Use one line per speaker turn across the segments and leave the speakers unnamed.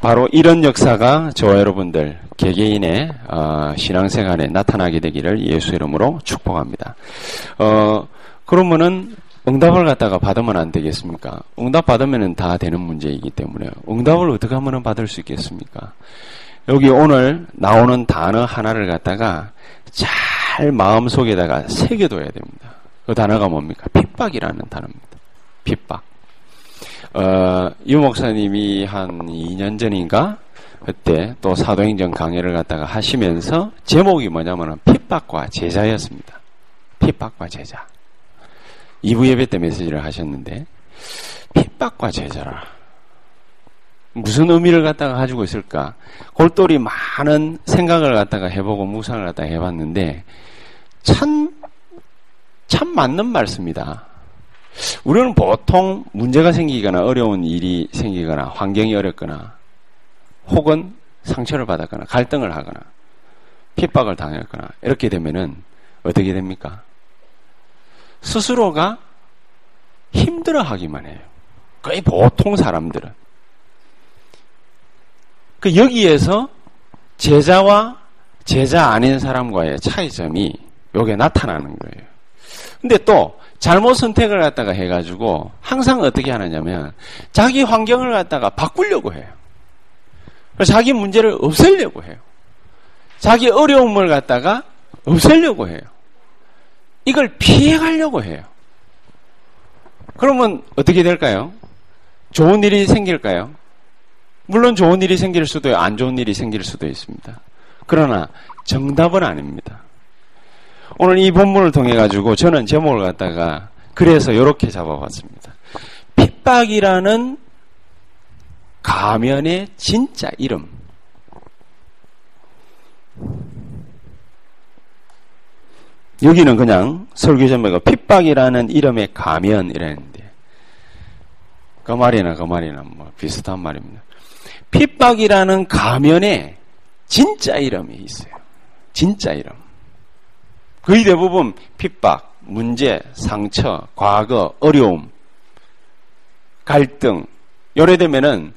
바로 이런 역사가 저와 여러분들 개개인의 어, 신앙생활에 나타나게 되기를 예수 이름으로 축복합니다. 어, 그러면은 응답을 갖다가 받으면 안 되겠습니까? 응답 받으면 다 되는 문제이기 때문에 응답을 어떻게 하면 받을 수 있겠습니까? 여기 오늘 나오는 단어 하나를 갖다가 잘 마음속에다가 새겨둬야 됩니다. 그 단어가 뭡니까? 핍박이라는 단어입니다. 핍박. 어, 유 목사님이 한 2년 전인가 그때 또 사도행전 강의를 갖다가 하시면서 제목이 뭐냐면은 핍박과 제자였습니다. 핍박과 제자. 2부 예배 때 메시지를 하셨는데 핍박과 제자라. 무슨 의미를 갖다가 가지고 있을까? 골똘히 많은 생각을 갖다가 해보고 묵상을 갖다가 해봤는데 참, 참 맞는 말씀이다. 우리는 보통 문제가 생기거나 어려운 일이 생기거나 환경이 어렵거나 혹은 상처를 받았거나 갈등을 하거나 핍박을 당했거나 이렇게 되면은 어떻게 됩니까? 스스로가 힘들어 하기만 해요. 거의 보통 사람들은. 그 여기에서 제자와 제자 아닌 사람과의 차이점이 여기에 나타나는 거예요. 근데 또 잘못 선택을 갖다가 해가지고 항상 어떻게 하느냐면 자기 환경을 갖다가 바꾸려고 해요. 자기 문제를 없애려고 해요. 자기 어려움을 갖다가 없애려고 해요. 이걸 피해가려고 해요. 그러면 어떻게 될까요? 좋은 일이 생길까요? 물론 좋은 일이 생길 수도 안 좋은 일이 생길 수도 있습니다. 그러나 정답은 아닙니다. 오늘 이 본문을 통해 가지고 저는 제목을 갖다가 그래서 이렇게 잡아봤습니다. 핍박이라는 가면의 진짜 이름. 여기는 그냥 설교 제목가 핍박이라는 이름의 가면이라는데 그 말이나 그 말이나 뭐 비슷한 말입니다. 핍박이라는 가면에 진짜 이름이 있어요. 진짜 이름. 거의 대부분 핍박, 문제, 상처, 과거, 어려움, 갈등, 요래 되면은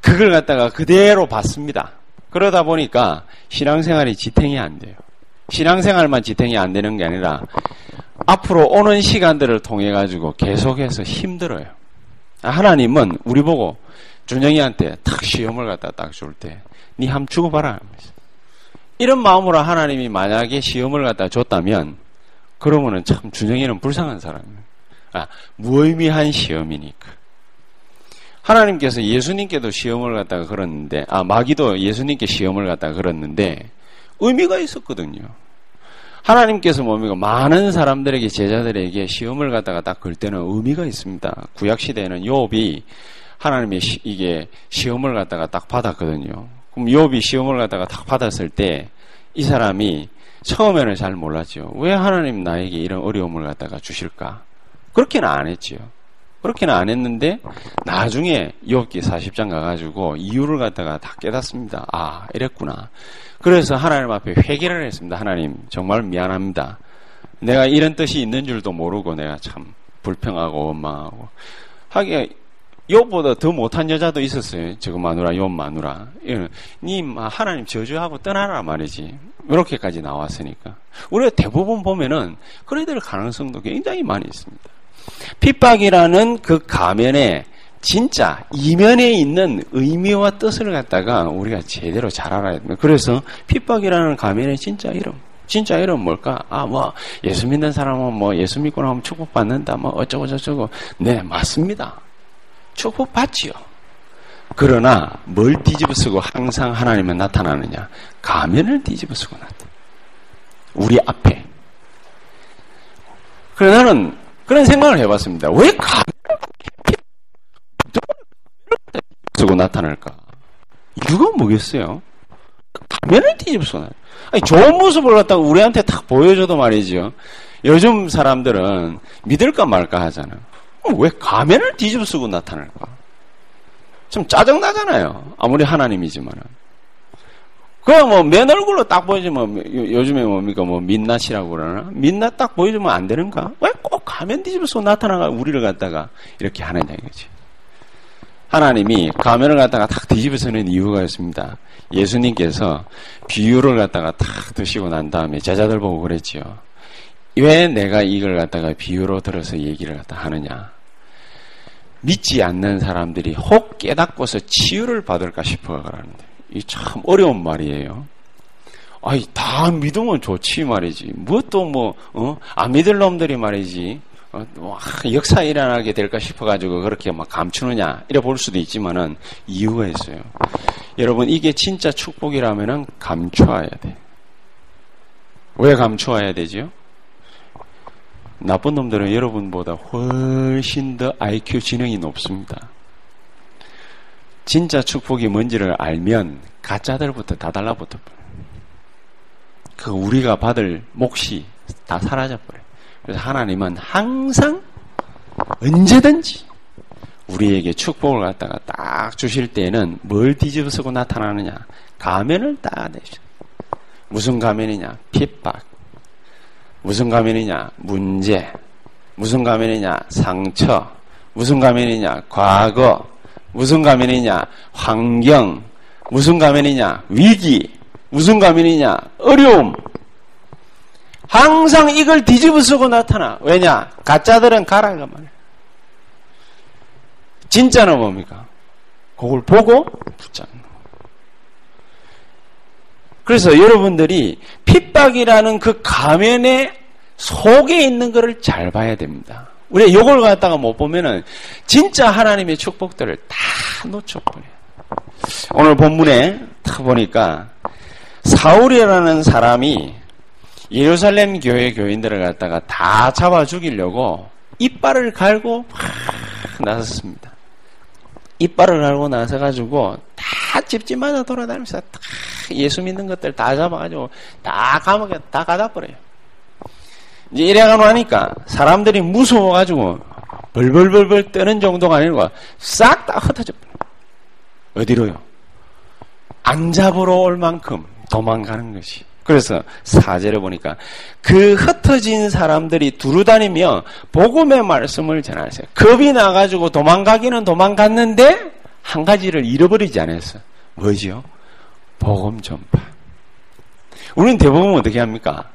그걸 갖다가 그대로 받습니다. 그러다 보니까 신앙생활이 지탱이 안 돼요. 신앙생활만 지탱이 안 되는 게 아니라 앞으로 오는 시간들을 통해 가지고 계속해서 힘들어요. 하나님은 우리 보고 준영이한테 탁 시험을 갖다 딱 줄 때, 니함 주고봐라. 이런 마음으로 하나님이 만약에 시험을 갖다 줬다면, 그러면은 참 준영이는 불쌍한 사람이에요. 아, 무의미한 시험이니까. 하나님께서 예수님께도 시험을 갖다가 걸었는데, 아, 마귀도 예수님께 시험을 갖다가 걸었는데, 의미가 있었거든요. 하나님께서 뭡니까? 많은 사람들에게, 제자들에게 시험을 갖다가 딱 걸 때는 의미가 있습니다. 구약시대에는 욥이 하나님의 시, 이게 시험을 갖다가 딱 받았거든요. 그럼 욥이 시험을 갖다가 딱 받았을 때 이 사람이 처음에는 잘 몰랐죠. 왜 하나님 나에게 이런 어려움을 갖다가 주실까? 그렇게는 안 했지요. 그렇게는 안 했는데 나중에 욥기 40장 가가지고 이유를 갖다가 다 깨닫습니다. 아 이랬구나. 그래서 하나님 앞에 회개를 했습니다. 하나님 정말 미안합니다. 내가 이런 뜻이 있는 줄도 모르고 내가 참 불평하고 원망하고 하기 에 욥보다 더 못한 여자도 있었어요. 저거 마누라, 욥 마누라. 니 하나님 저주하고 떠나라 말이지. 이렇게까지 나왔으니까. 우리가 대부분 보면은 그래 될 가능성도 굉장히 많이 있습니다. 핍박이라는 그 가면에 진짜 이면에 있는 의미와 뜻을 갖다가 우리가 제대로 잘 알아야 됩니다. 그래서 핍박이라는 가면의 진짜 이름. 진짜 이름 뭘까? 아, 뭐, 예수 믿는 사람은 뭐, 예수 믿고 나면 축복받는다, 뭐, 어쩌고저쩌고. 네, 맞습니다. 축복받지요. 그러나 뭘 뒤집어 쓰고 항상 하나님은 나타나느냐? 가면을 뒤집어 쓰고 나타나. 우리 앞에. 그래 나는 그런 생각을 해봤습니다. 왜 가면을 쓰고 나타날까? 이유가 뭐겠어요? 가면을 뒤집어 쓰고 나타나. 아니, 좋은 모습을 갖다가 우리한테 딱 보여줘도 말이죠. 요즘 사람들은 믿을까 말까 하잖아요. 왜 가면을 뒤집어 쓰고 나타날까? 좀 짜증나잖아요. 아무리 하나님이지만은. 그냥 뭐, 맨 얼굴로 딱 보여주면, 뭐, 요즘에 뭡니까, 뭐, 민낯이라고 그러나? 민낯 딱 보여주면 안 되는가? 왜 꼭 가면 뒤집어서 나타나가, 우리를 갖다가 이렇게 하느냐, 이거지. 하나님이 가면을 갖다가 탁 뒤집어서는 이유가 있습니다. 예수님께서 비유를 갖다가 탁 드시고 난 다음에 제자들 보고 그랬지요. 왜 내가 이걸 갖다가 비유로 들어서 얘기를 갖다 하느냐? 믿지 않는 사람들이 혹 깨닫고서 치유를 받을까 싶어 그러는데 이 참 어려운 말이에요. 아이 다 믿으면 좋지 말이지. 무엇도 뭐 어? 안 믿을 놈들이 말이지. 어, 와, 역사 일어나게 될까 싶어가지고 그렇게 막 감추느냐 이래 볼 수도 있지만은 이유가 있어요. 여러분 이게 진짜 축복이라면은 감추어야 돼. 왜 감추어야 되지요? 나쁜 놈들은 여러분보다 훨씬 더 IQ 지능이 높습니다. 진짜 축복이 뭔지를 알면 가짜들부터 다 달라붙어 버려요. 그 우리가 받을 몫이 다 사라져 버려요. 그래서 하나님은 항상 언제든지 우리에게 축복을 갖다가 딱 주실 때에는 뭘 뒤집어 쓰고 나타나느냐? 가면을 딱 내죠. 무슨 가면이냐? 핍박. 무슨 가면이냐? 문제. 무슨 가면이냐? 상처. 무슨 가면이냐? 과거. 무슨 가면이냐? 환경. 무슨 가면이냐? 위기. 무슨 가면이냐? 어려움. 항상 이걸 뒤집어 쓰고 나타나. 왜냐? 가짜들은 가라가 말이야. 진짜는 뭡니까? 그걸 보고 붙잡는 그래서 여러분들이 핍박이라는 그 가면의 속에 있는 것을 잘 봐야 됩니다. 우리가 이걸 갖다가 못 보면은 진짜 하나님의 축복들을 다 놓쳐버려요. 오늘 본문에 딱 보니까 사울이라는 사람이 예루살렘 교회 교인들을 갖다가 다 잡아 죽이려고 이빨을 갈고 막 나섰습니다. 이빨을 갈고 나서 가지고 다 집집마다 돌아다니면서 다 예수 믿는 것들 다 잡아가지고 다 감옥에 다 가다버려요. 이제 이래가고 나니까 사람들이 무서워가지고 벌벌벌벌 떠는 정도가 아니고 싹 다 흩어져 버려요. 어디로요? 안 잡으러 올 만큼 도망가는 것이. 그래서 사제를 보니까 그 흩어진 사람들이 두루 다니며 복음의 말씀을 전하세요. 겁이 나가지고 도망가기는 도망갔는데 한 가지를 잃어버리지 않았어요. 뭐지요? 복음 전파. 우리는 대부분 어떻게 합니까?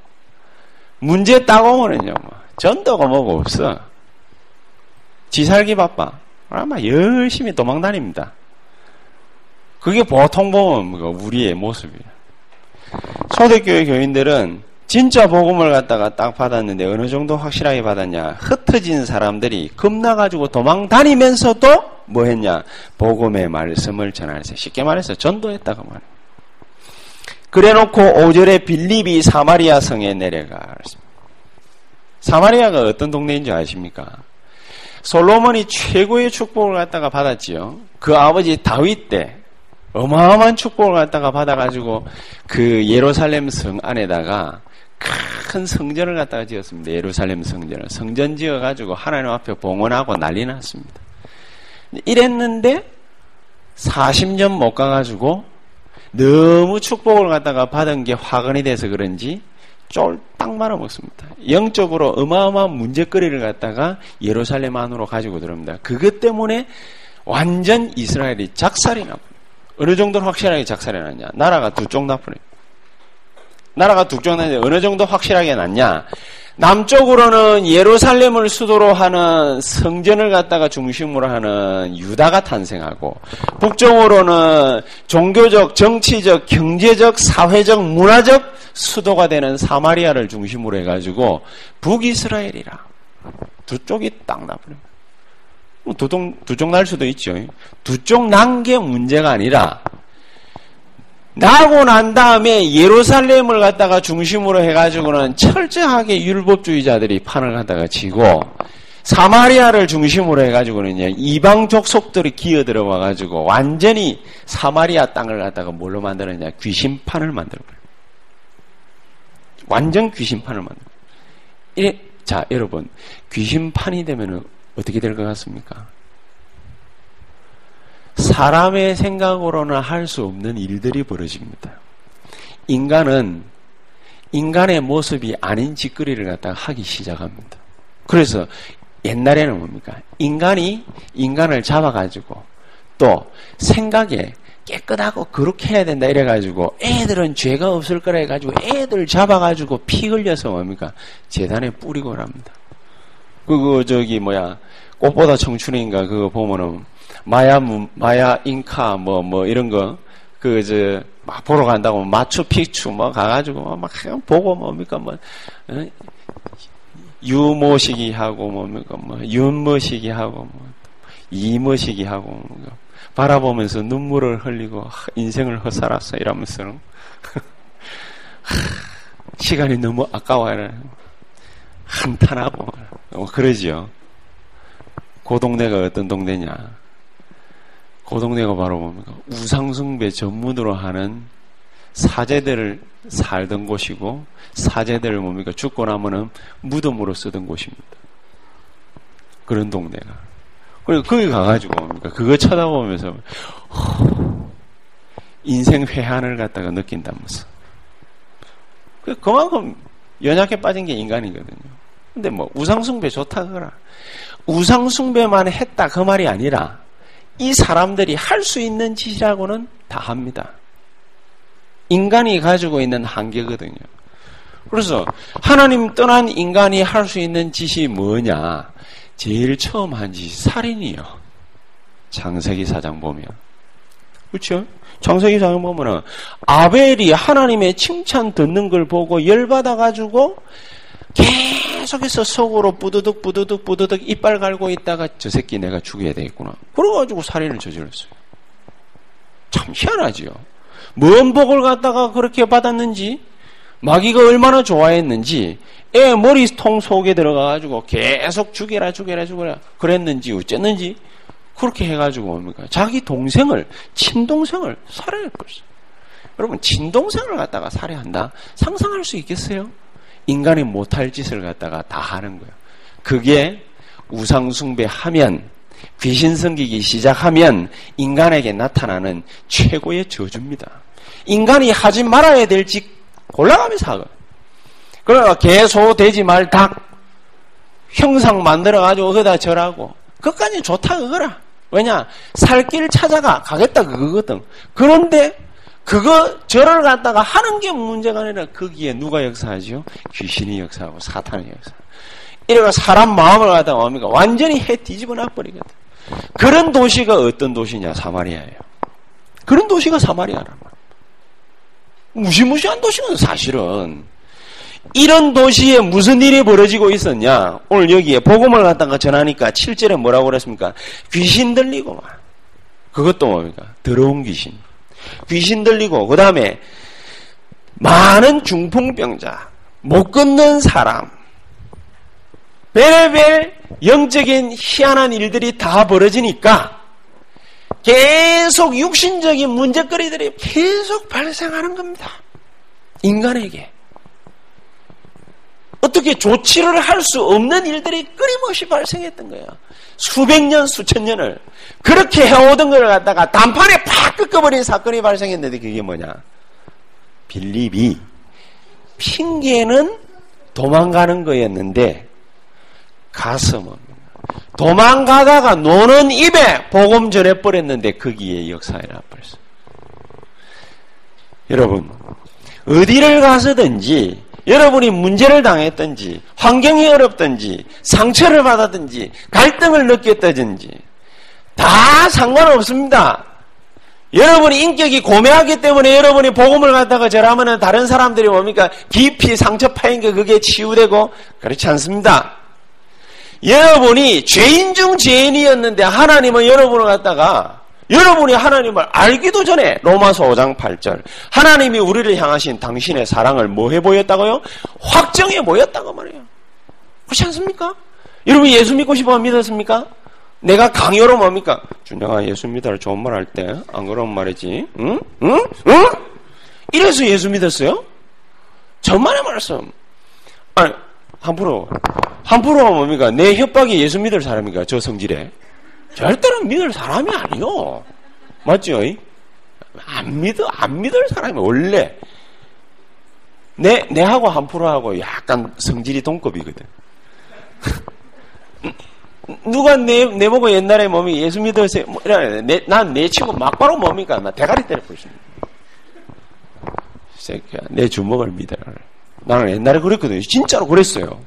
문제 딱 오면은요, 뭐, 전도가 뭐가 없어. 지 살기 바빠. 아마 열심히 도망 다닙니다. 그게 보통 보면 우리의 모습이에요. 초대교회 교인들은 진짜 복음을 갖다가 딱 받았는데 어느 정도 확실하게 받았냐? 흩어진 사람들이 겁나가지고 도망 다니면서도 뭐 했냐? 복음의 말씀을 전하세요. 쉽게 말해서 전도했다고 말해요. 그래 놓고 5절에 빌립이 사마리아 성에 내려가. 사마리아가 어떤 동네인 줄 아십니까? 솔로몬이 최고의 축복을 갖다가 받았지요. 그 아버지 다윗 때 어마어마한 축복을 갖다가 받아가지고 그 예루살렘 성 안에다가 큰 성전을 갖다가 지었습니다. 예루살렘 성전을. 성전 지어가지고 하나님 앞에 봉헌하고 난리 났습니다. 이랬는데 40년 못 가가지고 너무 축복을 갖다가 받은 게 화근이 돼서 그런지 쫄딱 말아먹습니다. 영적으로 어마어마한 문제거리를 갖다가 예루살렘 안으로 가지고 들어옵니다. 그것 때문에 완전 이스라엘이 작살이 나고 어느 정도로 확실하게 작살이 났냐? 나라가 두 쪽 나쁘네. 나라가 두 쪽 나는데 어느 정도 확실하게 났냐? 남쪽으로는 예루살렘을 수도로 하는 성전을 갖다가 중심으로 하는 유다가 탄생하고 북쪽으로는 종교적, 정치적, 경제적, 사회적, 문화적 수도가 되는 사마리아를 중심으로 해가지고 북이스라엘이라 두 쪽이 딱. 뭐 두쪽, 두쪽 날 수도 있죠. 두쪽난게 문제가 아니라, 나고 난 다음에 예루살렘을 갖다가 중심으로 해가지고는 철저하게 율법주의자들이 판을 갖다가 치고, 사마리아를 중심으로 해가지고는요, 이방 족 속들이 기어들어 와가지고, 완전히 사마리아 땅을 갖다가 뭘로 만드느냐, 귀신판을 만들어버려요. 완전 귀신판을 만들어요. 자, 여러분, 귀신판이 되면 어떻게 될 것 같습니까? 사람의 생각으로는 할 수 없는 일들이 벌어집니다. 인간은 인간의 모습이 아닌 짓거리를 갖다가 하기 시작합니다. 그래서 옛날에는 뭡니까? 인간이 인간을 잡아가지고 또 생각에 깨끗하고 그렇게 해야 된다 이래가지고 애들은 죄가 없을 거라 해가지고 애들 잡아가지고 피 흘려서 뭡니까? 재단에 뿌리고 합니다. 그거 저기 뭐야 꽃보다 청춘인가 그거 보면은 마야 마야 잉카 뭐뭐 뭐 이런 거 그 저 막 보러 간다고 마추픽추 뭐 가가지고 막 보고 뭡니까 뭐 어? 유모시기 하고 뭡니까 뭐 윤모시기 하고 뭐 이모시기 하고 뭐 바라보면서 눈물을 흘리고 인생을 헛살았어 이러면서 시간이 너무 아까워요. 한탄하고 뭐 그러지요. 그 동네가 어떤 동네냐? 그 동네가 바로 뭡니까? 우상숭배 전문으로 하는 사제들을 살던 곳이고 사제들을 뭡니까? 죽고 나면은 무덤으로 쓰던 곳입니다. 그런 동네가. 그리고 거기 가가지고 뭡니까? 그거 쳐다보면서 인생 회한을 갖다가 느낀다면서. 그, 그만큼 연약해 빠진 게 인간이거든요. 근데 뭐 우상숭배 좋다 그라. 우상숭배만 했다 그 말이 아니라 이 사람들이 할 수 있는 짓이라고는 다 합니다. 인간이 가지고 있는 한계거든요. 그래서 하나님 떠난 인간이 할 수 있는 짓이 뭐냐? 제일 처음 한 짓이 살인이요. 장세기 사장 보면. 그렇죠? 장세기 사장 보면은 아벨이 하나님의 칭찬 듣는 걸 보고 열받아 가지고 계속해서 속으로 뿌드득 뿌드득 뿌드득 이빨 갈고 있다가 저 새끼 내가 죽여야 되겠구나. 그래가지고 살인을 저질렀어요. 참 희한하지요. 뭔 복을 갖다가 그렇게 받았는지 마귀가 얼마나 좋아했는지 애 머리통 속에 들어가가지고 계속 죽여라 죽여라 죽여라 그랬는지 어쨌는지 그렇게 해가지고 뭡니까 자기 동생을 친동생을 살해할 것이죠. 여러분 친동생을 갖다가 살해한다 상상할 수 있겠어요? 인간이 못할 짓을 갖다가 다 하는 거예요. 그게 우상숭배하면 귀신 섬기기 시작하면 인간에게 나타나는 최고의 저주입니다. 인간이 하지 말아야 될짓 골라가면서 하거. 그러니까 개, 소, 돼지, 말, 닭 형상 만들어가지고 거기다 절하고 그까지 좋다 그거라. 왜냐 살 길 찾아가 가겠다 그거거든. 그런데 그거 절을 갖다가 하는 게 문제가 아니라 거기에 누가 역사하죠? 귀신이 역사하고 사탄이 역사. 이래가 사람 마음을 갖다가 뭡니까? 완전히 해 뒤집어 놔버리거든. 그런 도시가 어떤 도시냐? 사마리아예요. 그런 도시가 사마리아란 말이야. 무시무시한 도시는 사실은 이런 도시에 무슨 일이 벌어지고 있었냐? 오늘 여기에 복음을 갖다가 전하니까 7절에 뭐라고 그랬습니까? 귀신 들리고 막. 그것도 뭡니까? 더러운 귀신. 귀신 들리고 그 다음에 많은 중풍병자, 못 걷는 사람, 별별 영적인 희한한 일들이 다 벌어지니까 계속 육신적인 문제거리들이 계속 발생하는 겁니다. 인간에게. 어떻게 조치를 할 수 없는 일들이 끊임없이 발생했던 거예요. 수백 년, 수천 년을 그렇게 해오던 걸 갖다가 단판에 팍 끄꺼버린 사건이 발생했는데 그게 뭐냐? 빌립이 핑계는 도망가는 거였는데 가슴은 도망가다가 노는 입에 복음 전해버렸는데 거기에 역사에 나버렸어. 여러분 어디를 가서든지 여러분이 문제를 당했든지, 환경이 어렵든지, 상처를 받았든지, 갈등을 느꼈다든지, 다 상관없습니다. 여러분이 인격이 고매하기 때문에 여러분이 복음을 갖다가 절하면 다른 사람들이 뭡니까? 깊이 상처 파인 게 그게 치유되고, 그렇지 않습니다. 여러분이 죄인 중 죄인이었는데 하나님은 여러분을 갖다가 여러분이 하나님을 알기도 전에 로마서 5장 8절 하나님이 우리를 향하신 당신의 사랑을 뭐해 보였다고요? 확정해 보였다고 말이에요. 그렇지 않습니까? 여러분 예수 믿고 싶어 믿었습니까? 내가 강요로 뭡니까? 준영아 예수 믿어라 좋은 말 할 때 안 그러면 말이지. 응? 응? 응? 이래서 예수 믿었어요? 전만의 말씀. 아니 함부로 함부로 뭡니까? 내 협박이 예수 믿을 사람인가? 저 성질에 절대로 믿을 사람이 아니요. 맞죠? 안 믿어 안 믿을 사람이 원래 내 내하고 함부로하고 약간 성질이 동급이거든. 누가 내, 내 보고 옛날에 몸이 예수 믿으세요? 뭐, 난내 친구 막바로 뭡니까? 나 대가리 때려 부십니다. 새끼야, 내 주먹을 믿어라. 나는 옛날에 그랬거든요. 진짜로 그랬어요.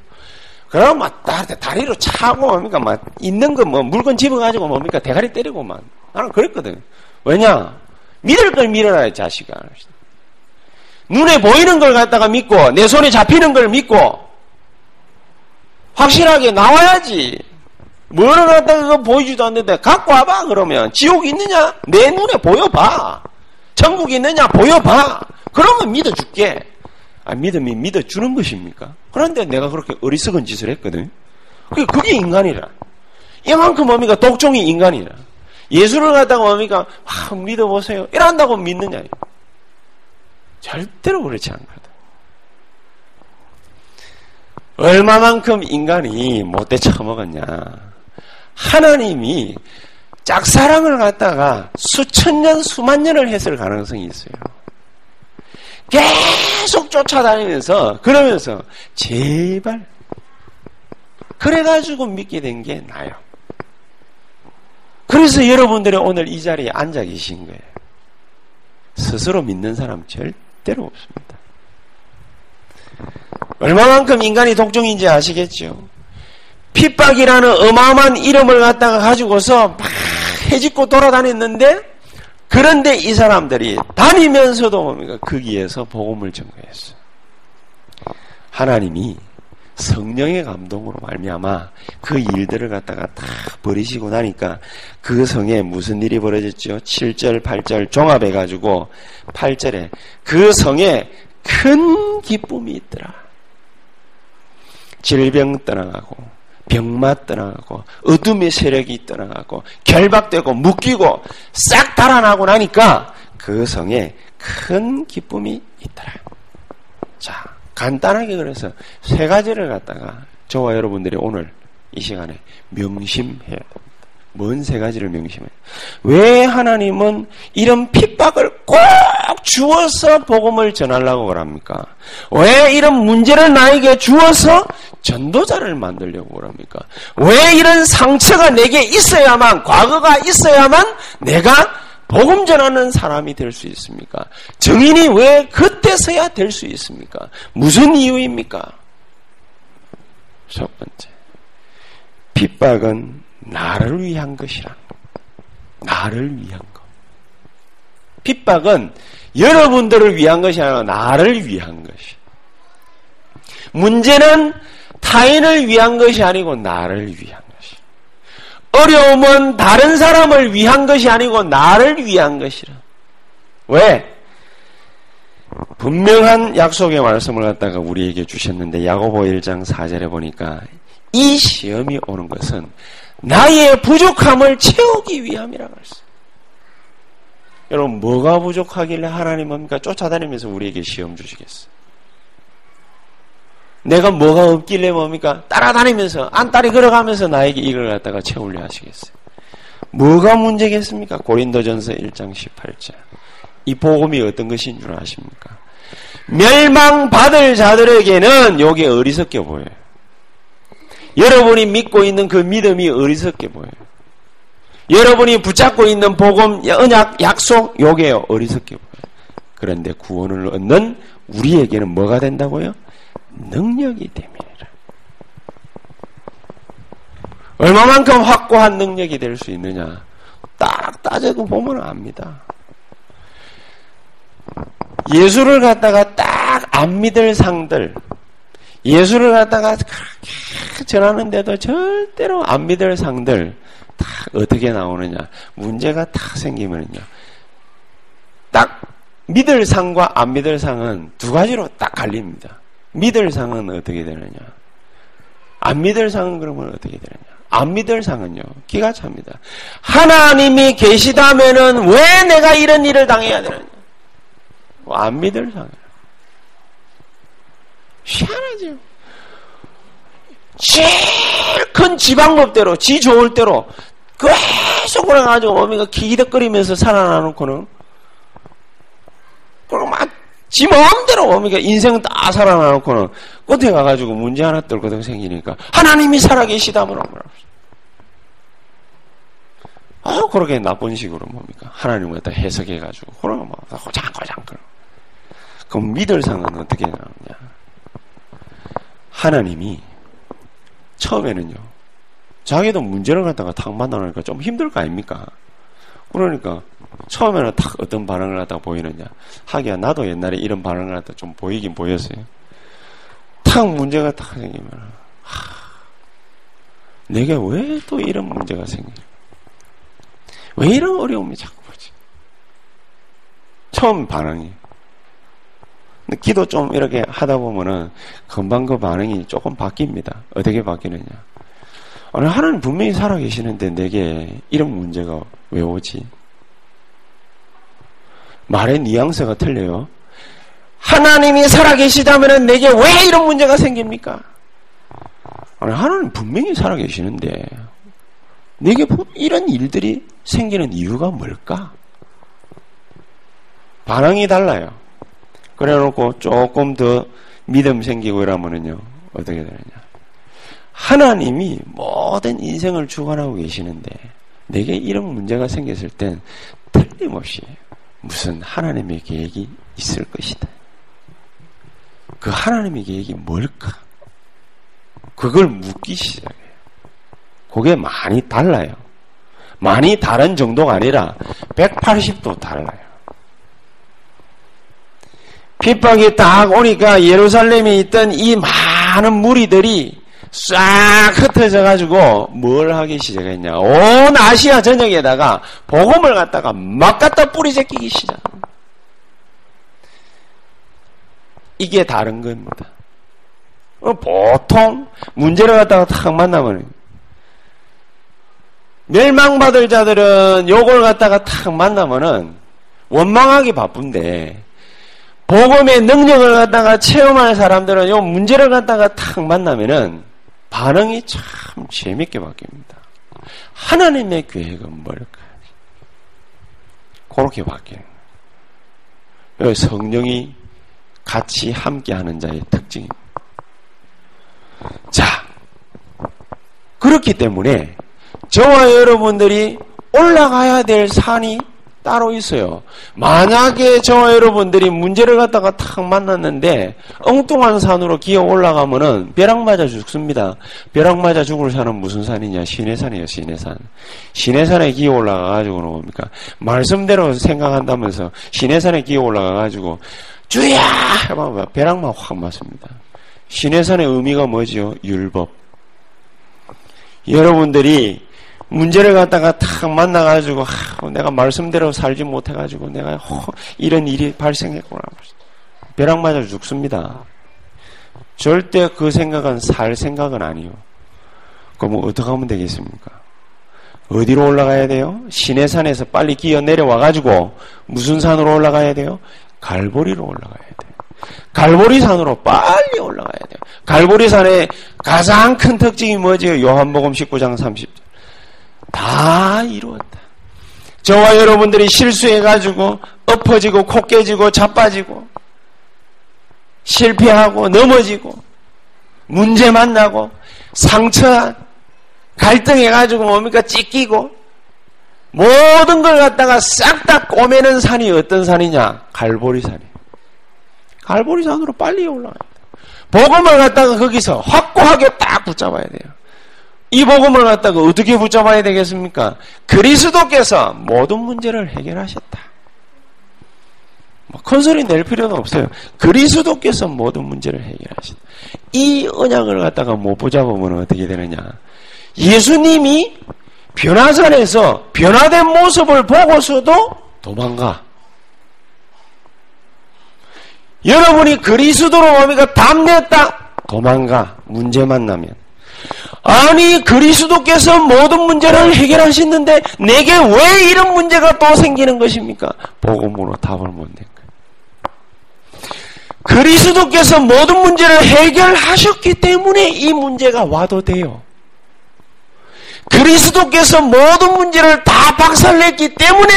그러면 막 다리로 차고 뭡니까? 막 있는 거 뭐 물건 집어가지고 뭡니까? 대가리 때리고 막 나는 그랬거든. 왜냐? 믿을 걸 믿어라, 이 자식아. 눈에 보이는 걸 갖다가 믿고 내 손에 잡히는 걸 믿고 확실하게 나와야지. 뭐를 갖다가 그거 보이지도 않는데 갖고 와봐 그러면 지옥 있느냐? 내 눈에 보여봐. 천국 있느냐? 보여봐. 그러면 믿어줄게. 아, 믿음이 믿어주는 것입니까? 그런데 내가 그렇게 어리석은 짓을 했거든. 그게, 그게 인간이라. 이만큼 뭡니까? 독종이 인간이라. 예수를 갖다가 뭡니까? 아, 믿어보세요. 이런다고 믿느냐? 절대로 그렇지 않거든. 얼마만큼 인간이 못돼 처먹었냐. 하나님이 짝사랑을 갖다가 수천 년, 수만 년을 했을 가능성이 있어요. 계속 쫓아다니면서, 그러면서, 제발, 그래가지고 믿게 된 게 나요. 그래서 여러분들이 오늘 이 자리에 앉아 계신 거예요. 스스로 믿는 사람 절대로 없습니다. 얼마만큼 인간이 독종인지 아시겠죠? 핍박이라는 어마어마한 이름을 갖다가 가지고서 막 해집고 돌아다녔는데 그런데 이 사람들이 다니면서도 뭡니까? 거기에서 복음을 전거했어. 하나님이 성령의 감동으로 말미암아 그 일들을 갖다가 다 버리시고 나니까 그 성에 무슨 일이 벌어졌죠? 7절, 8절 종합해 가지고 8절에 그 성에 큰 기쁨이 있더라. 질병 떠나가고 병마 떠나가고 어둠의 세력이 떠나가고 결박되고 묶이고 싹 달아나고 나니까 그 성에 큰 기쁨이 있더라. 자, 간단하게 그래서 세 가지를 갖다가 저와 여러분들이 오늘 이 시간에 명심해야 뭔세 가지를 명심해. 왜 하나님은 이런 핍박을 꼭 주어서 복음을 전하려고 그럽니까? 왜 이런 문제를 나에게 주어서 전도자를 만들려고 그럽니까? 왜 이런 상처가 내게 있어야만, 과거가 있어야만 내가 복음 전하는 사람이 될 수 있습니까? 정인이 왜 그때서야 될 수 있습니까? 무슨 이유입니까? 첫 번째. 핍박은 나를 위한 것이라. 나를 위한 것. 핍박은 여러분들을 위한 것이 아니라 나를 위한 것이. 문제는 타인을 위한 것이 아니고 나를 위한 것이. 어려움은 다른 사람을 위한 것이 아니고 나를 위한 것이라. 왜? 분명한 약속의 말씀을 갖다가 우리에게 주셨는데 야고보 1장 4절에 보니까 이 시험이 오는 것은 나의 부족함을 채우기 위함이라고 했어요. 여러분, 뭐가 부족하길래 하나님 뭡니까? 쫓아다니면서 우리에게 시험 주시겠어요? 내가 뭐가 없길래 뭡니까? 따라다니면서, 안딸이 걸어가면서 나에게 이걸 갖다가 채우려 하시겠어요? 뭐가 문제겠습니까? 고린도전서 1장 18절. 이 복음이 어떤 것인 줄 아십니까? 멸망받을 자들에게는 요게 어리석게 보여요. 여러분이 믿고 있는 그 믿음이 어리석게 보여요. 여러분이 붙잡고 있는 복음, 언약, 약속, 요게 어리석게 보여요. 그런데 구원을 얻는 우리에게는 뭐가 된다고요? 능력이 됩니다. 얼마만큼 확고한 능력이 될 수 있느냐? 딱 따져고 보면 압니다. 예수를 갖다가 딱 안 믿을 상들, 예수를 갖다가 그렇게 전하는데도 절대로 안 믿을 상들 다 어떻게 나오느냐. 문제가 다 생기면요. 딱 믿을 상과 안 믿을 상은 두 가지로 딱 갈립니다. 믿을 상은 어떻게 되느냐. 안 믿을 상은 그러면 어떻게 되느냐. 안 믿을 상은요. 기가 찹니다. 하나님이 계시다면은 왜 내가 이런 일을 당해야 되느냐. 뭐 안 믿을 상이에요. 희한하죠. 제일 큰 지방법대로, 지 좋을 대로 계속 그래가지고 어미가 기기덕거리면서 살아나놓고는 그리고 막 지 마음대로 어미가 인생 다 살아나놓고는 끝에 가가지고 문제 하나 떨거든 생기니까 하나님이 살아계시다면 어머나 아, 그렇게 나쁜 식으로 뭡니까? 하나님을 갖다 해석해가지고, 그러면 막, 고장고장, 그러 그럼 믿을 상은 어떻게 나오냐? 하나님이 처음에는요, 자기도 문제를 갖다가 탁 만나니까 좀 힘들 거 아닙니까? 그러니까 처음에는 탁 어떤 반응을 갖다가 보이느냐. 하기야 나도 옛날에 이런 반응을 갖다 좀 보이긴 보였어요. 탁 문제가 탁 생기면 하, 내게 왜또 이런 문제가 생기냐. 왜 이런 어려움이 자꾸 오지? 처음 반응이. 기도 좀 이렇게 하다 보면은 금방 그 반응이 조금 바뀝니다. 어떻게 바뀌느냐. 아니, 하나님 분명히 살아계시는데 내게 이런 문제가 왜 오지? 말의 뉘앙스가 틀려요. 하나님이 살아계시다면 내게 왜 이런 문제가 생깁니까? 아니, 하나님 분명히 살아계시는데 내게 이런 일들이 생기는 이유가 뭘까? 반응이 달라요. 그래 놓고 조금 더 믿음 생기고 이러면은요, 어떻게 되느냐. 하나님이 모든 인생을 주관하고 계시는데, 내게 이런 문제가 생겼을 땐 틀림없이 무슨 하나님의 계획이 있을 것이다. 그 하나님의 계획이 뭘까? 그걸 묻기 시작해요. 그게 많이 달라요. 많이 다른 정도가 아니라 180도 달라요. 핍박이 딱 오니까 예루살렘에 있던 이 많은 무리들이 싹 흩어져 가지고 뭘 하기 시작했냐. 온 아시아 전역에다가 복음을 갖다가 막 갖다 뿌리 제끼기 시작. 이게 다른 겁니다. 어, 보통 문제를 갖다가 탁 만나면 멸망받을 자들은 요걸 갖다가 탁 만나면은 원망하기 바쁜데 복음의 능력을 갖다가 체험할 사람들은 요 문제를 갖다가 탁 만나면은 반응이 참 재밌게 바뀝니다. 하나님의 계획은 뭘까? 그렇게 바뀌는 거예요. 성령이 같이 함께하는 자의 특징입니다. 자, 그렇기 때문에 저와 여러분들이 올라가야 될 산이 따로 있어요. 만약에 저와 여러분들이 문제를 갖다가 탁 만났는데 엉뚱한 산으로 기어 올라가면은 벼락 맞아 죽습니다. 벼락 맞아 죽을 산은 무슨 산이냐? 시내산이에요, 시내산. 시내산에 기어 올라가가지고는 뭡니까? 말씀대로 생각한다면서 시내산에 기어 올라가가지고 주야! 해봐 벼락만 확 맞습니다. 시내산의 의미가 뭐지요? 율법. 여러분들이 문제를 갖다가 탁 만나가지고 하, 내가 말씀대로 살지 못해가지고 내가 허, 이런 일이 발생했구나. 벼락 맞아 죽습니다. 절대 그 생각은 살 생각은 아니요. 그럼 어떻게 하면 되겠습니까? 어디로 올라가야 돼요? 시내산에서 빨리 기어 내려와가지고 무슨 산으로 올라가야 돼요? 갈보리로 올라가야 돼요. 갈보리산으로 빨리 올라가야 돼요. 갈보리산의 가장 큰 특징이 뭐지요? 요한복음 19장 30절. 다 이루었다. 저와 여러분들이 실수해가지고 엎어지고 코 깨지고 자빠지고 실패하고 넘어지고 문제 만나고 상처 갈등해가지고 뭡니까? 찢기고 모든 걸 갖다가 싹 다 꼬매는 산이 어떤 산이냐? 갈보리 산이. 갈보리 산으로 빨리 올라가야 돼. 복음을 갖다가 거기서 확고하게 딱 붙잡아야 돼요 이 복음을 갖다가 어떻게 붙잡아야 되겠습니까? 그리스도께서 모든 문제를 해결하셨다. 뭐큰 소리 낼 필요는 없어요. 그리스도께서 모든 문제를 해결하셨다. 이 언약을 갖다가 못 붙잡으면 어떻게 되느냐. 예수님이 변화산에서 변화된 모습을 보고서도 도망가. 여러분이 그리스도로 뭡니까? 담냈다. 도망가. 문제 만 나면. 아니 그리스도께서 모든 문제를 해결하시는데 내게 왜 이런 문제가 또 생기는 것입니까? 복음으로 답을 못 낸 거예요. 그리스도께서 모든 문제를 해결하셨기 때문에 이 문제가 와도 돼요. 그리스도께서 모든 문제를 다 박살냈기 때문에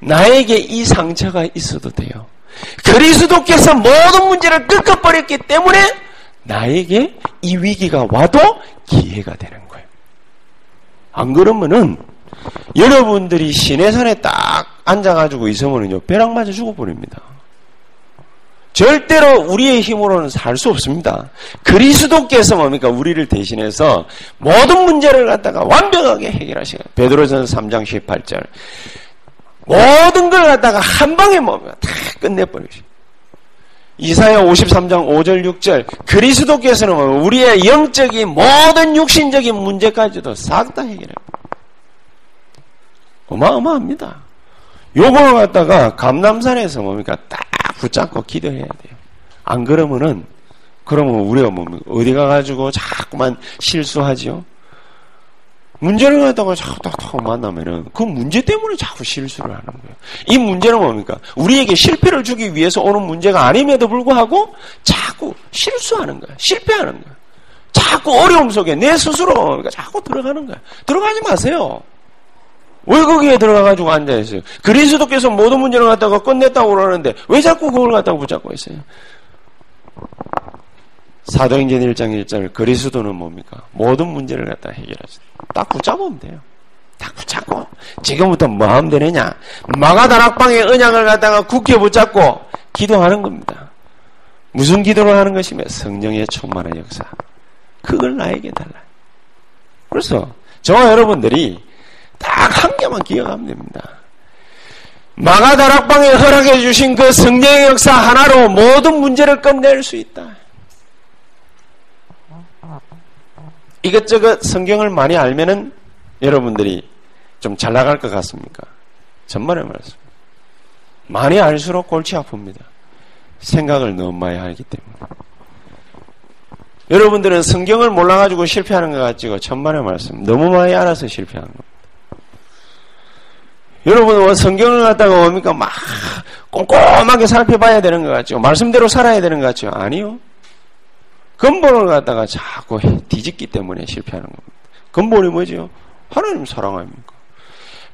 나에게 이 상처가 있어도 돼요. 그리스도께서 모든 문제를 끄어버렸기 때문에 나에게 이 위기가 와도 기회가 되는 거예요. 안 그러면은 여러분들이 시내산에 딱 앉아가지고 있으면요 벼락 맞아 죽어버립니다. 절대로 우리의 힘으로는 살 수 없습니다. 그리스도께서 뭡니까? 우리를 대신해서 모든 문제를 갖다가 완벽하게 해결하시고 베드로전서 3장 18절 모든 걸 갖다가 한 방에 뭡니까? 다 끝내버리시. 이사야 53장 5절 6절 그리스도께서는 우리의 영적인 모든 육신적인 문제까지도 싹 다 해결해요. 어마어마합니다. 요걸 갖다가 감남산에서 뭡니까? 딱 붙잡고 기도해야 돼요. 안 그러면은 그러면 우리가 뭐 어디 가가지고 자꾸만 실수하지요. 문제를 갖다가 자꾸 탁탁 만나면은 그 문제 때문에 자꾸 실수를 하는 거예요. 이 문제는 뭡니까? 우리에게 실패를 주기 위해서 오는 문제가 아님에도 불구하고 자꾸 실수하는 거야. 실패하는 거야. 자꾸 어려움 속에 내 스스로 자꾸 들어가는 거야. 들어가지 마세요. 왜 거기에 들어가가지고 앉아있어요? 그리스도께서 모든 문제를 갖다가 끝냈다고 그러는데 왜 자꾸 그걸 갖다가 붙잡고 있어요? 사도행전 1장 1절 그리스도는 뭡니까? 모든 문제를 갖다 해결하죠. 딱 붙잡으면 돼요. 딱 붙잡고 지금부터 뭐 하면 되느냐? 마가다락방의 언약을 갖다가 굳게 붙잡고 기도하는 겁니다. 무슨 기도를 하는 것이며 성령의 충만한 역사. 그걸 나에게 달라. 그래서 저와 여러분들이 딱 한 개만 기억하면 됩니다. 마가다락방에 허락해 주신 그 성령의 역사 하나로 모든 문제를 끝낼 수 있다. 이것저것 성경을 많이 알면은 여러분들이 좀 잘 나갈 것 같습니까? 전만의 말씀. 많이 알수록 골치 아픕니다. 생각을 너무 많이 하기 때문에. 여러분들은 성경을 몰라가지고 실패하는 것 같지고 천만의 말씀. 너무 많이 알아서 실패하는 겁니다. 여러분은 뭐 성경을 갖다가 뭡니까? 막 꼼꼼하게 살펴봐야 되는 것 같죠? 말씀대로 살아야 되는 것 같죠? 아니요. 근본을 갖다가 자꾸 뒤집기 때문에 실패하는 겁니다. 근본이 뭐죠? 하나님 사랑 아닙니까?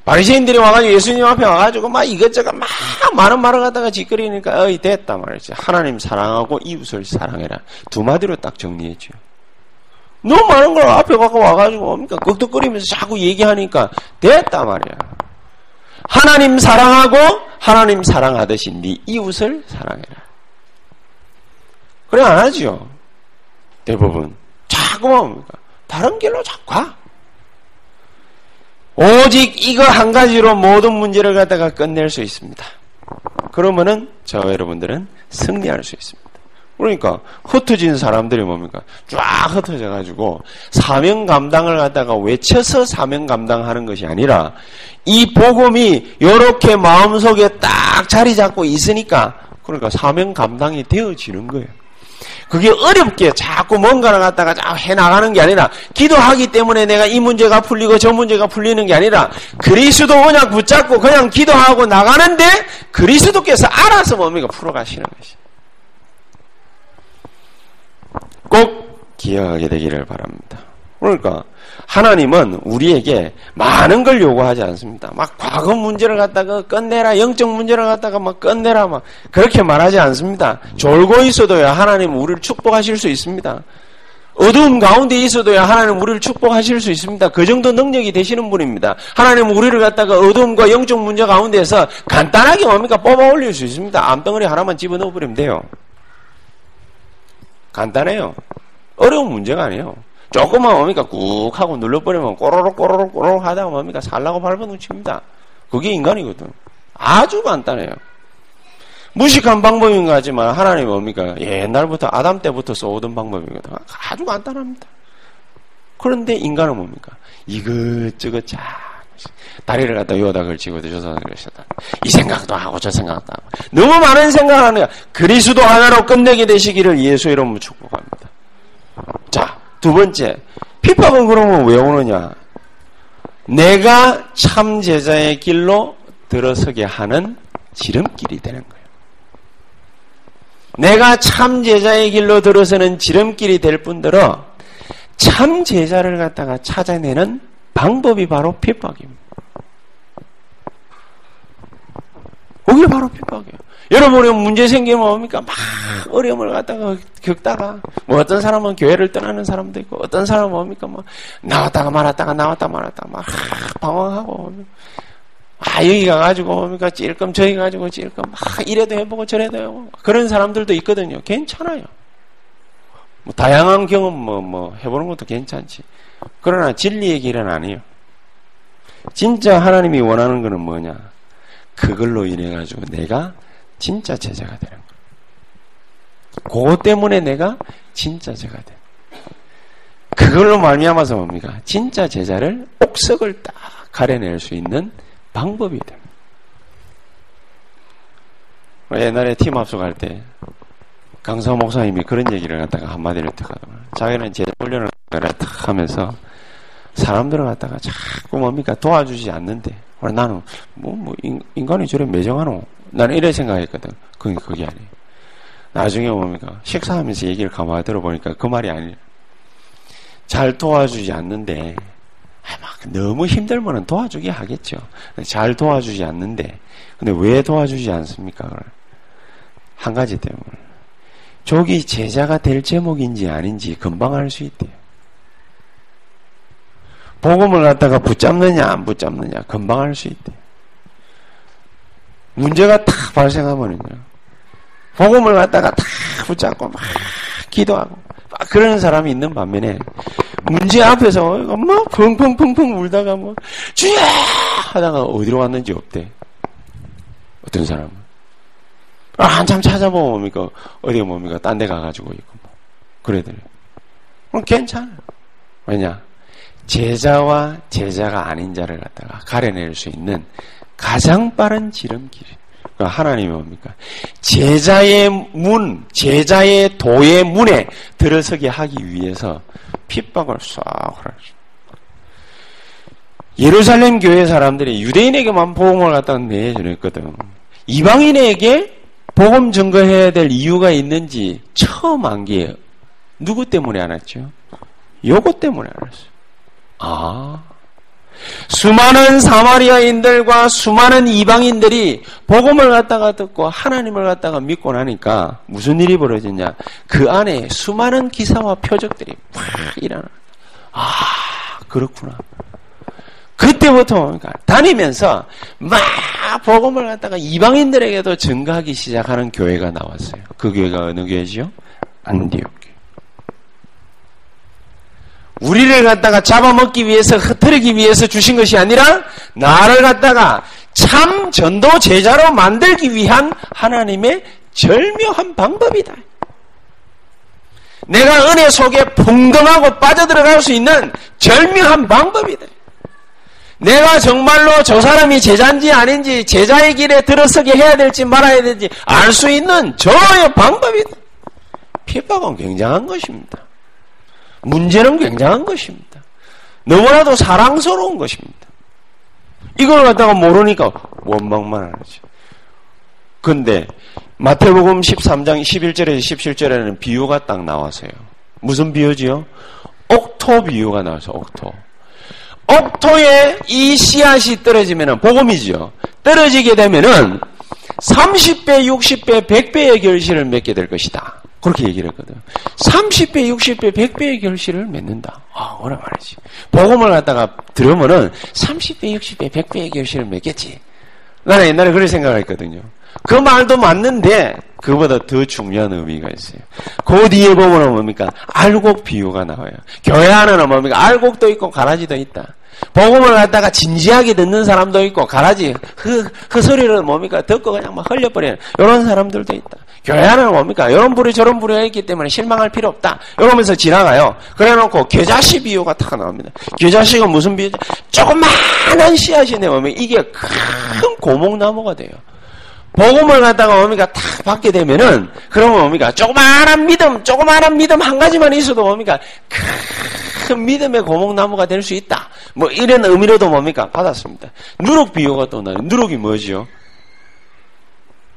바리새인들이 와가지고 예수님 앞에 와가지고 막 이것저것 막 많은 말을 갖다가 짓거리니까 어이 됐다 말이지. 하나님 사랑하고 이웃을 사랑해라. 두 마디로 딱 정리했죠. 너무 많은 걸 앞에 갖고 와가지고 뭡니까? 끄덕거리면서 자꾸 얘기하니까 됐다 말이야. 하나님 사랑하고 하나님 사랑하듯이 네 이웃을 사랑해라. 그래 안 하죠. 대부분 자꾸만 뭡니까? 다른 길로 자꾸 가. 오직 이거 한 가지로 모든 문제를 갖다가 끝낼 수 있습니다. 그러면은 저와 여러분들은 승리할 수 있습니다. 그러니까 흩어진 사람들이 뭡니까? 쫙 흩어져 가지고 사명 감당을 갖다가 외쳐서 사명 감당하는 것이 아니라 이 복음이 이렇게 마음속에 딱 자리 잡고 있으니까 그러니까 사명 감당이 되어지는 거예요. 그게 어렵게 자꾸 뭔가를 갖다가 자꾸 해나가는 게 아니라 기도하기 때문에 내가 이 문제가 풀리고 저 문제가 풀리는 게 아니라 그리스도 언약 붙잡고 그냥 기도하고 나가는데 그리스도께서 알아서 뭡니까 풀어가시는 것이. 꼭 기억하게 되기를 바랍니다. 그러니까 하나님은 우리에게 많은 걸 요구하지 않습니다. 막 과거 문제를 갖다가 끝내라, 영적 문제를 갖다가 막 끝내라, 막 그렇게 말하지 않습니다. 졸고 있어도요, 하나님 우리를 축복하실 수 있습니다. 어두운 가운데 있어도요, 하나님 우리를 축복하실 수 있습니다. 그 정도 능력이 되시는 분입니다. 하나님 우리를 갖다가 어두움과 영적 문제 가운데서 간단하게 뭡니까? 뽑아 올릴 수 있습니다. 암덩어리 하나만 집어넣어 버리면 돼요. 간단해요. 어려운 문제가 아니에요. 조금만 뭡니까? 꾹 하고 눌러버리면 꼬로록 꼬로록 꼬로록 하다가 뭡니까? 살라고 밟아놓칩니다. 그게 인간이거든. 아주 간단해요. 무식한 방법인가 하지만 하나님 뭡니까? 옛날부터 아담 때부터 써오던 방법이거든. 아주 간단합니다. 그런데 인간은 뭡니까? 이것저것 자 다리를 갖다 요다 걸치고 저서 그러셨다. 이 생각도 하고 저 생각도 하고 너무 많은 생각을 하는 거야. 그리스도 하나로 끝내게 되시기를 예수 이름으로 축복합니다. 자, 두 번째. 핍박은 그러면 왜 오느냐? 내가 참 제자의 길로 들어서게 하는 지름길이 되는 거예요. 내가 참 제자의 길로 들어서는 지름길이 될 뿐더러 참 제자를 갖다가 찾아내는 방법이 바로 핍박입니다. 그게 바로 핍박이에요. 여러분이 문제 생기면 뭡니까? 막 어려움을 갖다가 겪다가 뭐 어떤 사람은 교회를 떠나는 사람도 있고 어떤 사람은 뭡니까? 뭐 나왔다가 말았다가 나왔다 말았다 막 방황하고 아 여기 가 가지고 뭡니까? 찔끔 저기 가지고 찔끔 막 이래도 해보고 저래도 해보고 그런 사람들도 있거든요. 괜찮아요. 뭐 다양한 경험 뭐, 뭐 해보는 것도 괜찮지. 그러나 진리의 길은 아니에요. 진짜 하나님이 원하는 것은 뭐냐? 그걸로 인해 가지고 내가 진짜 제자가 되는 거예요. 그것 때문에 내가 진짜 제가 돼. 그걸로 말미암아서 뭡니까? 진짜 제자를 옥석을 딱 가려낼 수 있는 방법이 됩니다. 옛날에 팀 합숙할 때 강사 목사님이 그런 얘기를 갖다가 한마디를 듣거든요. 자기는 제 훈련을 탁 하면서 사람들을 갖다가 자꾸 뭡니까 도와주지 않는데 나는 뭐, 뭐 인 간이 저래 매정하노 나는 이래 생각했거든. 그게 그게 아니에요. 나중에 뭡니까 식사하면서 얘기를 가만히 들어보니까 그 말이 아니에요. 잘 도와주지 않는데 막 너무 힘들면 도와주게 하겠죠. 잘 도와주지 않는데 근데 왜 도와주지 않습니까? 한 가지 때문에 저기 제자가 될 제목인지 아닌지 금방 알 수 있대요. 복음을 갖다가 붙잡느냐 안 붙잡느냐 금방 알 수 있대요. 문제가 탁 발생하면은요. 복음을 갖다가 탁 붙잡고 막 기도하고 막 그러는 사람이 있는 반면에 문제 앞에서 막 펑펑펑펑 울다가 뭐 주야 하다가 어디로 갔는지 없대. 어떤 사람은. 아, 한참 찾아보면 뭡니까? 어디가 뭡니까? 딴 데 가가지고 있고, 뭐. 그래더래. 그럼 괜찮아요. 왜냐? 제자와 제자가 아닌 자를 갖다가 가려낼 수 있는 가장 빠른 지름길. 그러니까 하나님이 뭡니까? 제자의 문, 제자의 도의 문에 들어서게 하기 위해서 핍박을 싹 하죠. 예루살렘 교회 사람들이 유대인에게만 복음을 갖다가 내주냈거든. 이방인에게 복음 증거해야 될 이유가 있는지 처음 안게 누구 때문에 안 왔죠? 요것 때문에 안 왔어요. 아. 수많은 사마리아인들과 수많은 이방인들이 복음을 갖다가 듣고 하나님을 갖다가 믿고 나니까 무슨 일이 벌어졌냐? 그 안에 수많은 기사와 표적들이 막 일어나. 아, 그렇구나. 그때부터 그러니까 다니면서 막 복음을 갖다가 이방인들에게도 증가하기 시작하는 교회가 나왔어요. 그 교회가 어느 교회죠? 안디옥. 우리를 갖다가 잡아먹기 위해서 흩트리기 위해서 주신 것이 아니라 나를 갖다가 참 전도 제자로 만들기 위한 하나님의 절묘한 방법이다. 내가 은혜 속에 풍덩하고 빠져들어갈 수 있는 절묘한 방법이다. 내가 정말로 저 사람이 제자인지 아닌지 제자의 길에 들어서게 해야 될지 말아야 될지 알 수 있는 저의 방법이다. 핍박은 굉장한 것입니다. 문제는 굉장한 것입니다. 너무나도 사랑스러운 것입니다. 이걸 갖다가 모르니까 원망만 하죠. 근데 마태복음 13장 11절에서 17절에는 비유가 딱 나왔어요. 무슨 비유지요? 옥토 비유가 나와서 옥토. 옥토에 이 씨앗이 떨어지면은 복음이죠. 떨어지게 되면은 30배, 60배, 100배의 결실을 맺게 될 것이다. 그렇게 얘기를 했거든. 30배, 60배, 100배의 결실을 맺는다. 아, 뭐라 말이지. 복음을 갖다가 들으면은 30배, 60배, 100배의 결실을 맺겠지. 나는 옛날에 그런 생각을 했거든요. 그 말도 맞는데 그보다 더 중요한 의미가 있어요. 그 뒤에 보면 뭡니까? 알곡 비유가 나와요. 교회 안에는 뭡니까? 알곡도 있고 가라지도 있다. 복음을 갖다가 진지하게 듣는 사람도 있고 가라지 그, 그 소리를 뭡니까 듣고 그냥 막 흘려버리는 이런 사람들도 있다. 교회 안에는 뭡니까 이런 불이 저런 불이 있기 때문에 실망할 필요 없다. 이러면서 지나가요. 그래놓고 겨자씨 비유가 탁 나옵니다. 겨자씨가 무슨 비유죠? 조그마한 씨앗이네 보면 이게 큰 고목나무가 돼요. 복음을 갖다가 뭡니까 탁 받게 되면은 그러면 뭡니까 조그마한 믿음, 조그마한 믿음 한 가지만 있어도 뭡니까 큰 믿음의 고목나무가 될 수 있다. 뭐 이런 의미로도 뭡니까 받았습니다. 누룩 비유가 또 나요. 누룩이 뭐지요?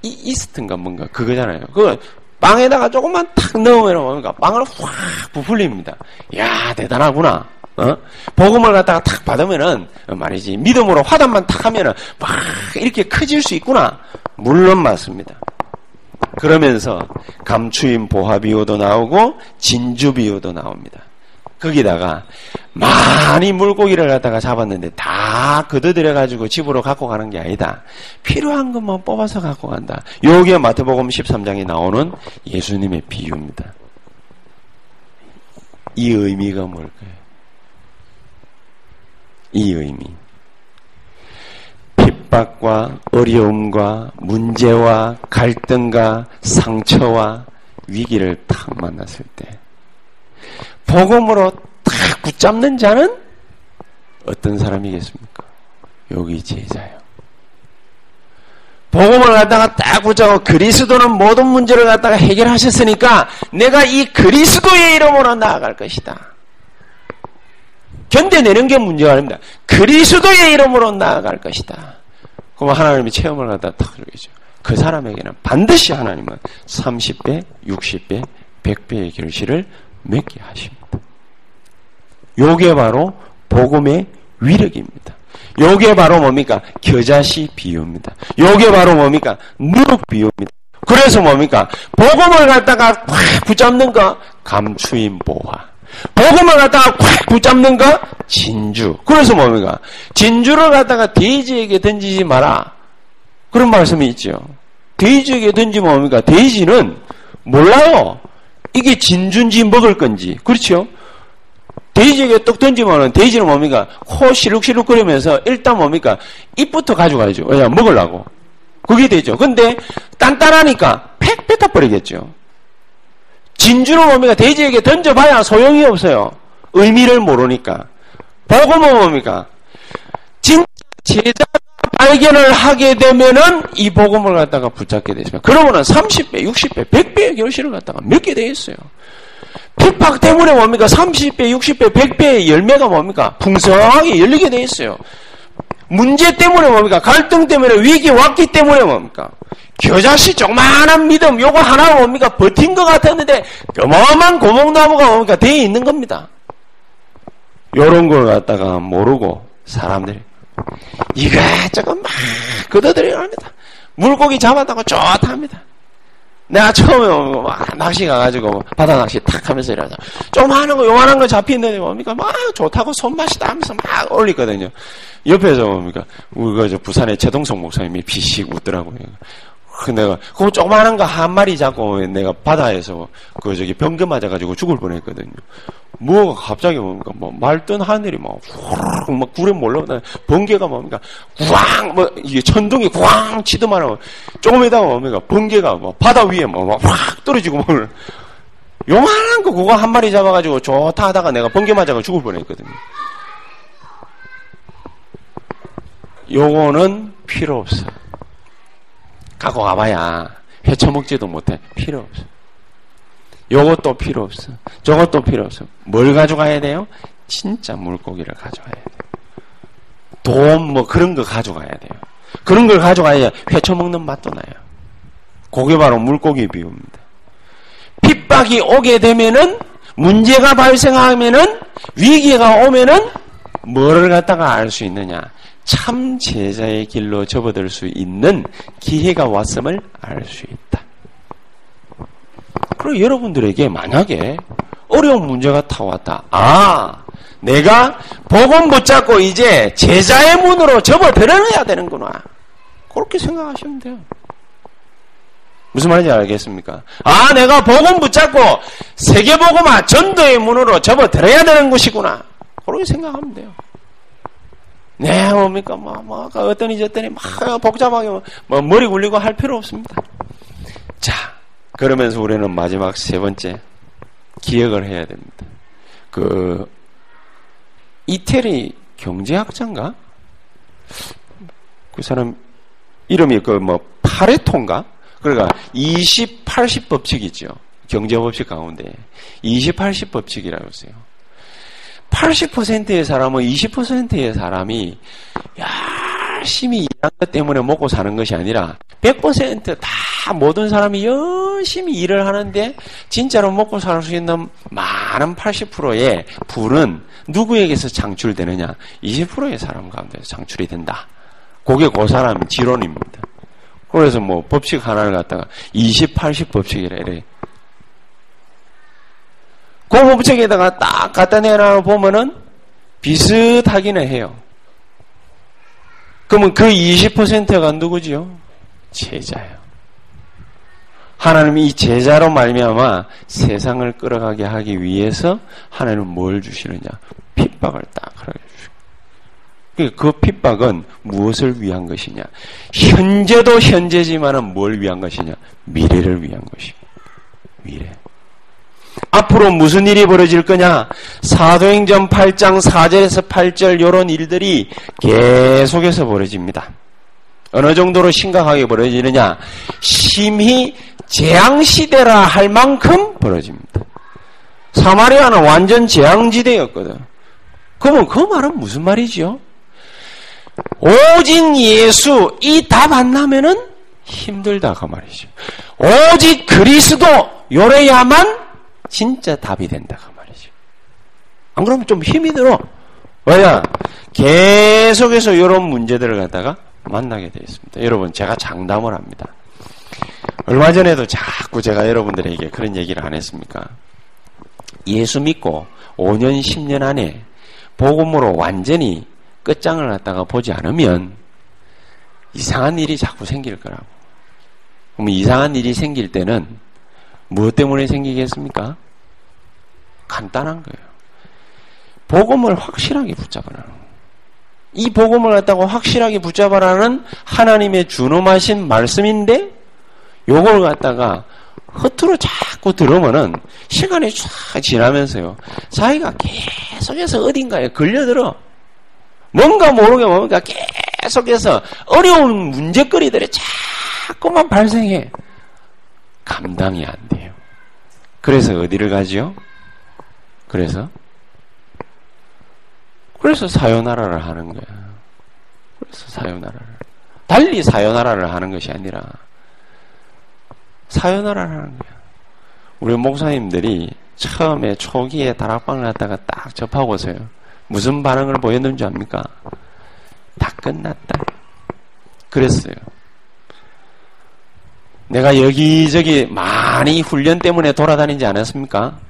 이 이스트인가 뭔가 그거잖아요. 그 빵에다가 조금만 탁 넣으면 뭡니까 빵을 확 부풀립니다. 야 대단하구나. 어? 복음을 갖다가 탁 받으면은 말이지 믿음으로 화단만 탁 하면은 막 이렇게 커질 수 있구나. 물론 맞습니다. 그러면서 감추인 보화 비유도 나오고 진주 비유도 나옵니다. 거기다가 많이 물고기를 갖다가 잡았는데 다 걷어들여 가지고 집으로 갖고 가는 게 아니다. 필요한 것만 뽑아서 갖고 간다. 요게 마태복음 13장에 나오는 예수님의 비유입니다. 이 의미가 뭘까요? 이 의미. 핍박과 어려움과 문제와 갈등과 상처와 위기를 탁 만났을 때 복음으로 탁 붙잡는 자는 어떤 사람이겠습니까? 여기 제자요. 복음을 갖다가 딱 붙잡고 그리스도는 모든 문제를 갖다가 해결하셨으니까 내가 이 그리스도의 이름으로 나아갈 것이다. 견뎌내는 게 문제가 아닙니다. 그리스도의 이름으로 나아갈 것이다. 그럼 하나님이 체험을 갖다 탁 주겠죠. 그 사람에게는 반드시 하나님은 30배, 60배, 100배의 결실을 맺게 하십니다. 요게 바로 복음의 위력입니다. 요게 바로 뭡니까? 겨자씨 비유입니다. 요게 바로 뭡니까? 누룩 비유입니다. 그래서 뭡니까? 복음을 갖다가 확 붙잡는 거 감추인 보화. 복음을 갖다가 확 붙잡는 거 진주. 그래서 뭡니까? 진주를 갖다가 돼지에게 던지지 마라. 그런 말씀이 있죠. 돼지에게 던지면 뭡니까? 돼지는 몰라요. 이게 진주인지 먹을 건지. 그렇죠? 돼지에게 떡 던지면은 돼지는 뭡니까? 코 시룩시룩 거리면서 일단 뭡니까? 입부터 가져가야죠. 왜냐, 먹으려고. 그게 되죠. 근데 단단하니까 팩 뱉어버리겠죠. 진주는 뭡니까? 돼지에게 던져봐야 소용이 없어요. 의미를 모르니까. 복음은 뭡니까? 진짜 제자가 발견을 하게 되면은 이 복음을 갖다가 붙잡게 되십니다. 그러면은 30배, 60배, 100배의 결실을 갖다가 맺게 돼 있어요. 핍박 때문에 뭡니까? 30배, 60배, 100배의 열매가 뭡니까? 풍성하게 열리게 돼 있어요. 문제 때문에 뭡니까? 갈등 때문에 위기 왔기 때문에 뭡니까? 겨자씨 조그마한 믿음 요거 하나 뭡니까? 버틴 것 같았는데 어마어마한 고목나무가 뭡니까? 돼 있는 겁니다. 요런 걸 갖다가 모르고 사람들이 이것저것 막 걷어들여 합니다. 물고기 잡았다고 좋답니다. 내가 처음에 막 낚시 가가지고 바다 낚시 탁 하면서 이러자. 조그마한 거, 요만한 거 잡히는데 뭡니까? 막 좋다고 손맛이다 하면서 막 올리거든요. 옆에서 뭡니까? 우리 그 부산의 최동성 목사님이 비식 웃더라고요. 그 내가 그거 조그마한 거 한 마리 잡고 내가 바다에서 그 저기 병금 맞아가지고 죽을 뻔했거든요. 뭐가 갑자기 뭡니까 뭐 말뜬 하늘이 막 후루룩 막 구름 몰려오다 번개가 뭡니까 구왕 뭐 이게 천둥이 구왕 치더만 하고 조금에다가 뭡니까 번개가 뭐 바다 위에 뭐확 떨어지고 뭐 요만한 거 그거 한 마리 잡아가지고 좋다 하다가 내가 번개 맞아가 죽을 뻔했거든요. 요거는 필요 없어. 갖고 가봐야 헤쳐먹지도 못해. 필요 없어. 요것도 필요 없어. 저것도 필요 없어. 뭘 가져가야 돼요? 진짜 물고기를 가져가야 돼요. 돈, 뭐 그런 거 가져가야 돼요. 그런 걸 가져가야 회쳐먹는 맛도 나요. 그게 바로 물고기 비유입니다. 핍박이 오게 되면은, 문제가 발생하면은, 위기가 오면은, 뭐를 갖다가 알 수 있느냐? 참 제자의 길로 접어들 수 있는 기회가 왔음을 알 수 있다. 그리고 여러분들에게 만약에 어려운 문제가 타왔다. 아, 내가 복음 붙잡고 이제 제자의 문으로 접어 들어야 되는구나. 그렇게 생각하시면 돼요. 무슨 말인지 알겠습니까? 아, 내가 복음 붙잡고 세계복음화 전도의 문으로 접어 들어야 되는 것이구나. 그렇게 생각하면 돼요. 네, 뭡니까? 뭐, 뭐, 어떠니 저더니 막 복잡하게 뭐, 머리 굴리고 할 필요 없습니다. 자, 그러면서 우리는 마지막 세 번째 기억을 해야 됩니다. 그 이태리 경제학자인가? 그 사람 이름이 그 뭐 파레토인가? 그러니까 20, 80 법칙이죠. 경제 법칙 가운데 20, 80 법칙이라고 했어요. 80%의 사람은 20%의 사람이 열심히 일한 것 때문에 먹고 사는 것이 아니라 100%다 모든 사람이 열심히 일을 하는데 진짜로 먹고 살 수 있는 많은 80%의 불은 누구에게서 창출되느냐? 20%의 사람 가운데서 창출이 된다. 그게 그 사람 지론입니다. 그래서 뭐 법칙 하나를 갖다가 20, 80 법칙이라 이래. 그 법칙에다가 딱 갖다 내놔 보면은 비슷하기는 해요. 그러면 그 20%가 누구지요? 제자예요. 하나님이 이 제자로 말미암아 세상을 끌어가게 하기 위해서 하나님은 뭘 주시느냐? 핍박을 딱 하게 주시고. 그 핍박은 무엇을 위한 것이냐? 현재도 현재지만은 뭘 위한 것이냐? 미래를 위한 것입니다. 미래. 앞으로 무슨 일이 벌어질 거냐? 사도행전 8장 4절에서 8절 이런 일들이 계속해서 벌어집니다. 어느 정도로 심각하게 벌어지느냐? 심히 재앙시대라 할 만큼 벌어집니다. 사마리아는 완전 재앙지대였거든. 그러면 그 말은 무슨 말이지요? 오직 예수 이 답 안 나면은 힘들다 그 말이죠. 오직 그리스도 요래야만 진짜 답이 된다 그 말이죠. 안 그러면 좀 힘이 들어. 왜냐? 계속해서 이런 문제들을 갖다가 만나게 되어 있습니다. 여러분 제가 장담을 합니다. 얼마 전에도 자꾸 제가 여러분들에게 그런 얘기를 안 했습니까? 예수 믿고 5년, 10년 안에 복음으로 완전히 끝장을 갖다가 보지 않으면 이상한 일이 자꾸 생길 거라고. 그럼 이상한 일이 생길 때는 무엇 때문에 생기겠습니까? 간단한 거예요. 복음을 확실하게 붙잡으라는 이 복음을 갖다가 확실하게 붙잡아라는 하나님의 준엄하신 말씀인데 요걸 갖다가 허투루 자꾸 들으면은 시간이 쫙 지나면서요. 자기가 계속해서 어딘가에 걸려들어. 뭔가 모르게 뭔가 계속해서 어려운 문제거리들이 자꾸만 발생해. 감당이 안 돼요. 그래서 어디를 가지요? 그래서 그래서 사요나라를 하는 거야. 그래서 사요나라를 달리 사요나라를 하는 것이 아니라 사요나라를 하는 거야. 우리 목사님들이 처음에 초기에 다락방을 갖다가 딱 접하고서요. 무슨 반응을 보였는지 압니까? 다 끝났다. 그랬어요. 내가 여기저기 많이 훈련 때문에 돌아다니지 않았습니까?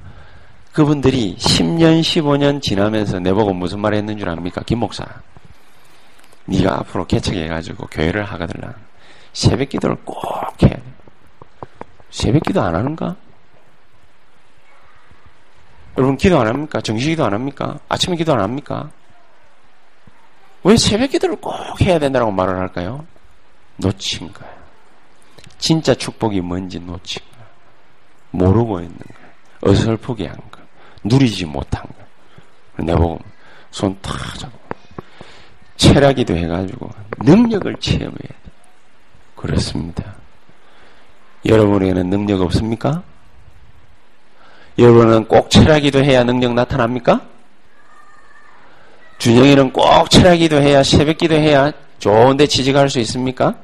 그분들이 10년, 15년 지나면서 내보고 무슨 말 했는 줄 압니까? 김 목사. 네가 앞으로 개척해가지고 교회를 하거든. 새벽 기도를 꼭 해야 돼. 새벽 기도 안 하는가? 여러분 기도 안 합니까? 정시 기도 안 합니까? 아침에 기도 안 합니까? 왜 새벽 기도를 꼭 해야 된다고 말을 할까요? 놓친 거예요. 진짜 축복이 뭔지 놓친 거예요. 모르고 있는 거예요. 어설프게 한 거. 누리지 못한 거. 내보고 손 탁 잡고 체라기도 해가지고 능력을 체험해야 돼. 그렇습니다. 여러분에게는 능력 없습니까? 여러분은 꼭 철학기도 해야 능력 나타납니까? 준영이는 꼭 철학기도 해야 새벽기도 해야 좋은데 취직할 수 있습니까?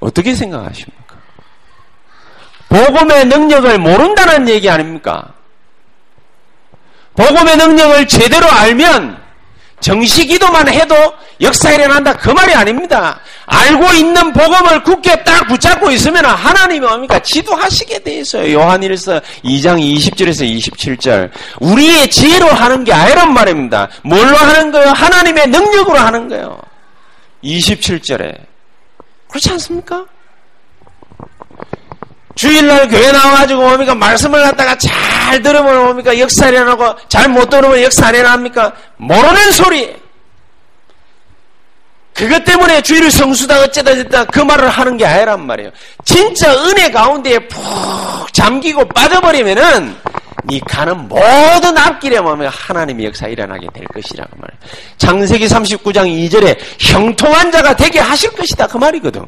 어떻게 생각하십니까? 복음의 능력을 모른다는 얘기 아닙니까? 복음의 능력을 제대로 알면 정시 기도만 해도 역사 일어난다 그 말이 아닙니다. 알고 있는 복음을 굳게 딱 붙잡고 있으면 하나님이 뭡니까? 지도하시게 돼 있어요. 요한일서 2장 20절에서 27절. 우리의 지혜로 하는 게 아니란 말입니다. 뭘로 하는 거예요? 하나님의 능력으로 하는 거예요. 27절에. 그렇지 않습니까? 주일날 교회 나와가지고 뭡니까? 말씀을 갖다가 잘 들으면 뭡니까? 역사련하고 잘 못 들으면 역사련합니까? 모르는 소리. 그것 때문에 주일을 성수다 어쩌다 저쩌다 그 말을 하는 게 아니란 말이에요. 진짜 은혜 가운데에 푹 잠기고 빠져버리면은 네 가는 모든 앞길에 보면 하나님의 역사 일어나게 될 것이라고 말이에요. 창세기 39장 2절에 형통한 자가 되게 하실 것이다 그 말이거든.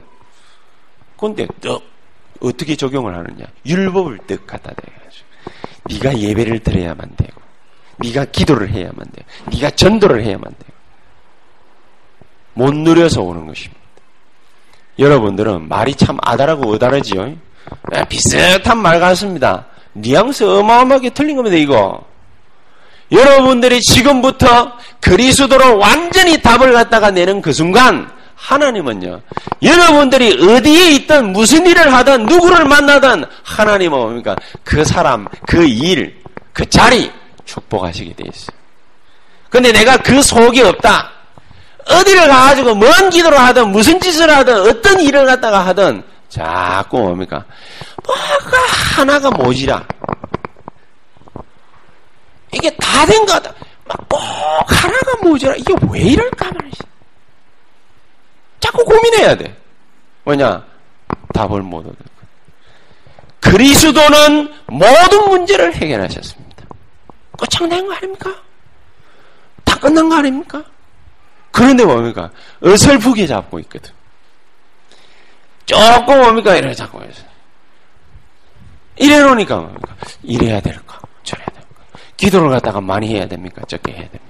근데 떡 어떻게 적용을 하느냐? 율법을 떡 갖다 대가지고 네가 예배를 드려야만 되고 네가 기도를 해야만 되고 네가 전도를 해야만 되고 못 누려서 오는 것입니다. 여러분들은 말이 참 아다라고 어다르지요? 네, 비슷한 말 같습니다. 뉘앙스 어마어마하게 틀린 겁니다, 이거. 여러분들이 지금부터 그리스도로 완전히 답을 갖다가 내는 그 순간, 하나님은요, 여러분들이 어디에 있든 무슨 일을 하든 누구를 만나든 하나님은 뭡니까? 그 사람, 그 일, 그 자리 축복하시게 돼 있어요. 근데 내가 그 속이 없다. 어디를 가가지고 뭔 기도를 하든 무슨 짓을 하든 어떤 일을 갖다가 하든 자꾸 뭡니까? 뭐가 하나가 모지라. 이게 다 된 거다. 막 꼭 하나가 모지라. 이게 왜 이럴까 말이지. 자꾸 고민해야 돼. 뭐냐? 답을 못 얻을 거. 그리스도는 모든 문제를 해결하셨습니다. 끝장난 거 아닙니까? 다 끝난 거 아닙니까? 그런데 뭡니까? 어설프게 잡고 있거든. 조금 뭡니까? 이래 잡고 있어. 이래 놓으니까 뭡니까? 이래야 될까? 저래야 될까? 기도를 갖다가 많이 해야 됩니까? 적게 해야 됩니까?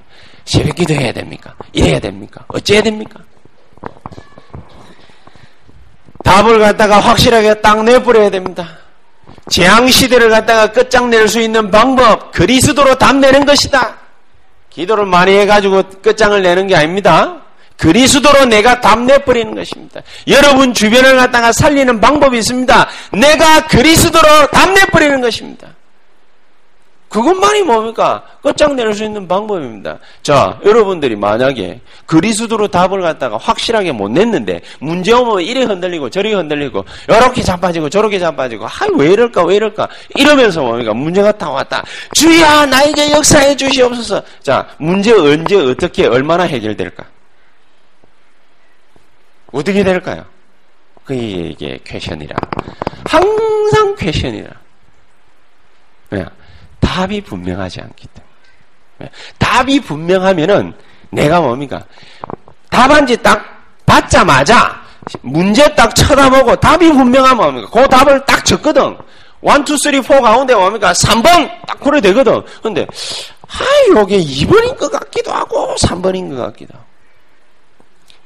새벽 기도 해야 됩니까? 이래야 됩니까? 어째야 됩니까? 답을 갖다가 확실하게 딱 내버려야 됩니다. 재앙 시대를 갖다가 끝장낼 수 있는 방법, 그리스도로 답 내는 것이다. 기도를 많이 해가지고 끝장을 내는 게 아닙니다. 그리스도로 내가 답내버리는 것입니다. 여러분 주변을 갖다가 살리는 방법이 있습니다. 내가 그리스도로 답내버리는 것입니다. 그것만이 뭡니까? 끝장낼 수 있는 방법입니다. 자, 여러분들이 만약에 그리스도로 답을 갖다가 확실하게 못 냈는데 문제 오면 이래 흔들리고 저리 흔들리고 이렇게 자빠지고 저렇게 자빠지고 아, 왜 이럴까 왜 이럴까 이러면서 뭡니까? 문제가 다 왔다. 주야 나에게 역사해 주시옵소서. 자, 문제 언제 어떻게 얼마나 해결될까? 어떻게 될까요? 그게 이게 퀘션이라. 항상 퀘션이라. 왜? 답이 분명하지 않기 때문에. 답이 분명하면은 내가 뭡니까? 답안지 딱 받자마자 문제 딱 쳐다보고 답이 분명하면 뭡니까? 그 답을 딱 적거든. 1, 2, 3, 4 가운데 뭡니까? 3번 딱 그래 되거든. 근데 아, 요게 2번인 것 같기도 하고 3번인 것 같기도 하고.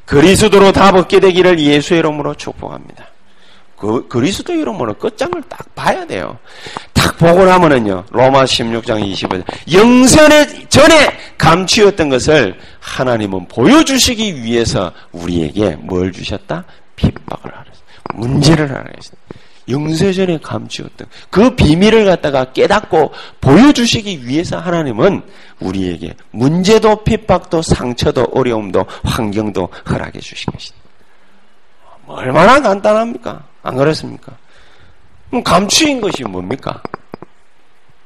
그리스도로 답 얻게 되기를 예수의 이름으로 축복합니다. 그, 그리스도 이름으로 끝장을 딱 봐야 돼요. 딱 보고 나면은요, 로마 16장 20절. 영선의 전에 감추었던 것을 하나님은 보여주시기 위해서 우리에게 뭘 주셨다? 핍박을 하셨다. 문제를 하셨다. 영세 전에 감추었던 그 비밀을 갖다가 깨닫고 보여주시기 위해서 하나님은 우리에게 문제도 핍박도 상처도 어려움도 환경도 허락해 주신 것입니다. 얼마나 간단합니까? 안 그렇습니까? 그럼 감추인 것이 뭡니까?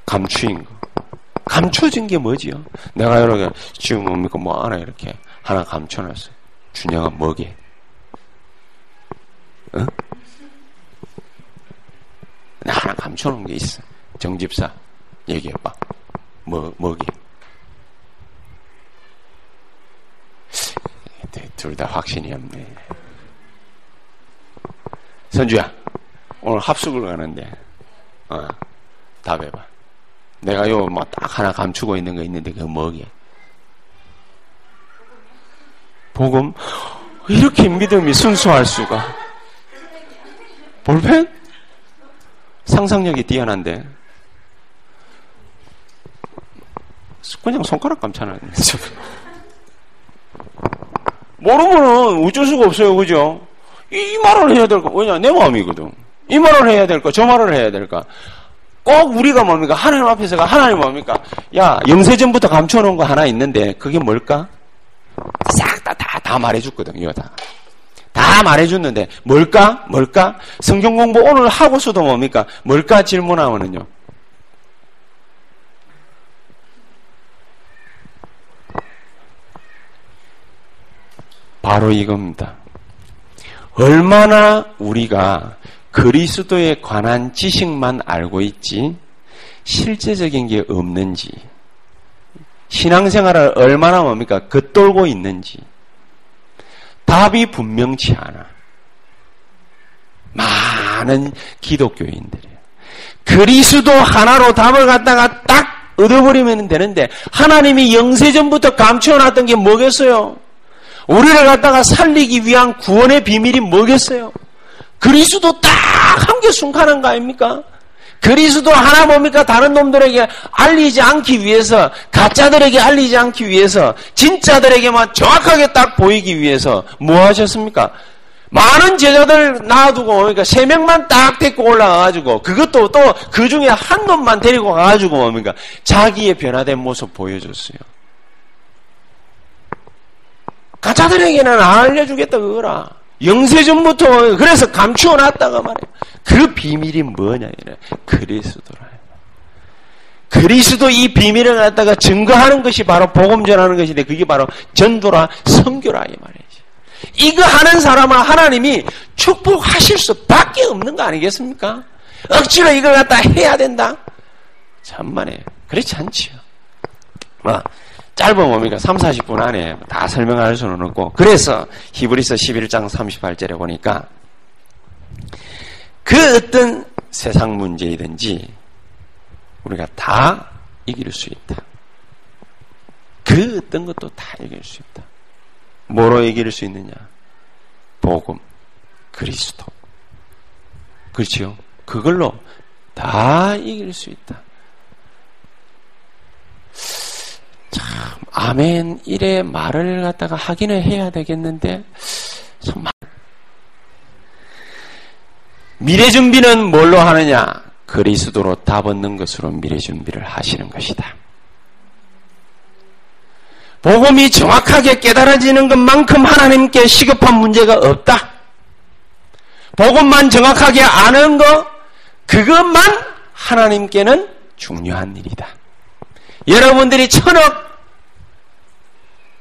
감추인 거. 감춰진 게 뭐지요? 내가 이렇게 지금 뭡니까? 뭐 하나 이렇게 하나 감춰놨어요. 준영아 뭐게? 어? 나 하나 감춰놓은 게 있어. 정집사 얘기해봐. 뭐 뭐게? 둘 다 확신이 없네. 선주야, 오늘 합숙을 가는데, 어, 답해봐. 내가 요, 뭐, 딱 하나 감추고 있는 거 있는데, 그거 뭐게? 복음? 이렇게 믿음이 순수할 수가. 볼펜? 상상력이 뛰어난데. 그냥 손가락 감잖아요. 모르면은 어쩔 수가 없어요. 그죠? 이 말을 해야 될까? 왜냐? 내 마음이거든. 이 말을 해야 될까? 저 말을 해야 될까? 꼭 우리가 뭡니까? 하나님 앞에서가 하나님 뭡니까? 야, 영세전부터 감춰놓은 거 하나 있는데 그게 뭘까? 싹 다 다다 말해줬거든. 이거 다. 다 말해줬는데 뭘까? 뭘까? 성경 공부 오늘 하고서도 뭡니까? 뭘까 질문하면은요. 바로 이겁니다. 얼마나 우리가 그리스도에 관한 지식만 알고 있지 실제적인 게 없는지 신앙생활을 얼마나 뭡니까 겉돌고 있는지 답이 분명치 않아. 많은 기독교인들이에요. 그리스도 하나로 답을 갖다가 딱 얻어버리면 되는데 하나님이 영세전부터 감추어놨던 게 뭐겠어요? 우리를 갖다가 살리기 위한 구원의 비밀이 뭐겠어요? 그리스도 딱 한 개 순간한 거 아닙니까? 그리스도 하나 뭡니까? 다른 놈들에게 알리지 않기 위해서, 가짜들에게 알리지 않기 위해서, 진짜들에게만 정확하게 딱 보이기 위해서 뭐 하셨습니까? 많은 제자들 놔두고, 그러니까 세 명만 딱 데리고 올라가가지고, 그것도 또 그 중에 한 놈만 데리고 가가지고 뭡니까? 자기의 변화된 모습 보여줬어요. 가짜들에게는 알려주겠다 그거라. 영세전부터 그래서 감추어놨다가 말이에요. 그 비밀이 뭐냐 이래. 그리스도라. 그리스도 이 비밀을 갖다가 증거하는 것이 바로 복음 전하는 것인데 그게 바로 전도라 성교라 이 말이지. 이거 하는 사람은 하나님이 축복하실 수밖에 없는 거 아니겠습니까? 억지로 이걸 갖다 해야 된다. 참만해. 그렇지 않지요. 뭐 짧은 뭡니까? 3, 40분 안에 다 설명할 수는 없고. 그래서 히브리서 11장 38절에 보니까 그 어떤 세상 문제이든지 우리가 다 이길 수 있다. 그 어떤 것도 다 이길 수 있다. 뭐로 이길 수 있느냐? 복음, 그리스도. 그렇지요? 그걸로 다 이길 수 있다. 참, 아멘, 이래 말을 갖다가 하기는 해야 되겠는데, 정말. 미래 준비는 뭘로 하느냐? 그리스도로 답 얻는 것으로 미래 준비를 하시는 것이다. 복음이 정확하게 깨달아지는 것만큼 하나님께 시급한 문제가 없다. 복음만 정확하게 아는 것, 그것만 하나님께는 중요한 일이다. 여러분들이 천억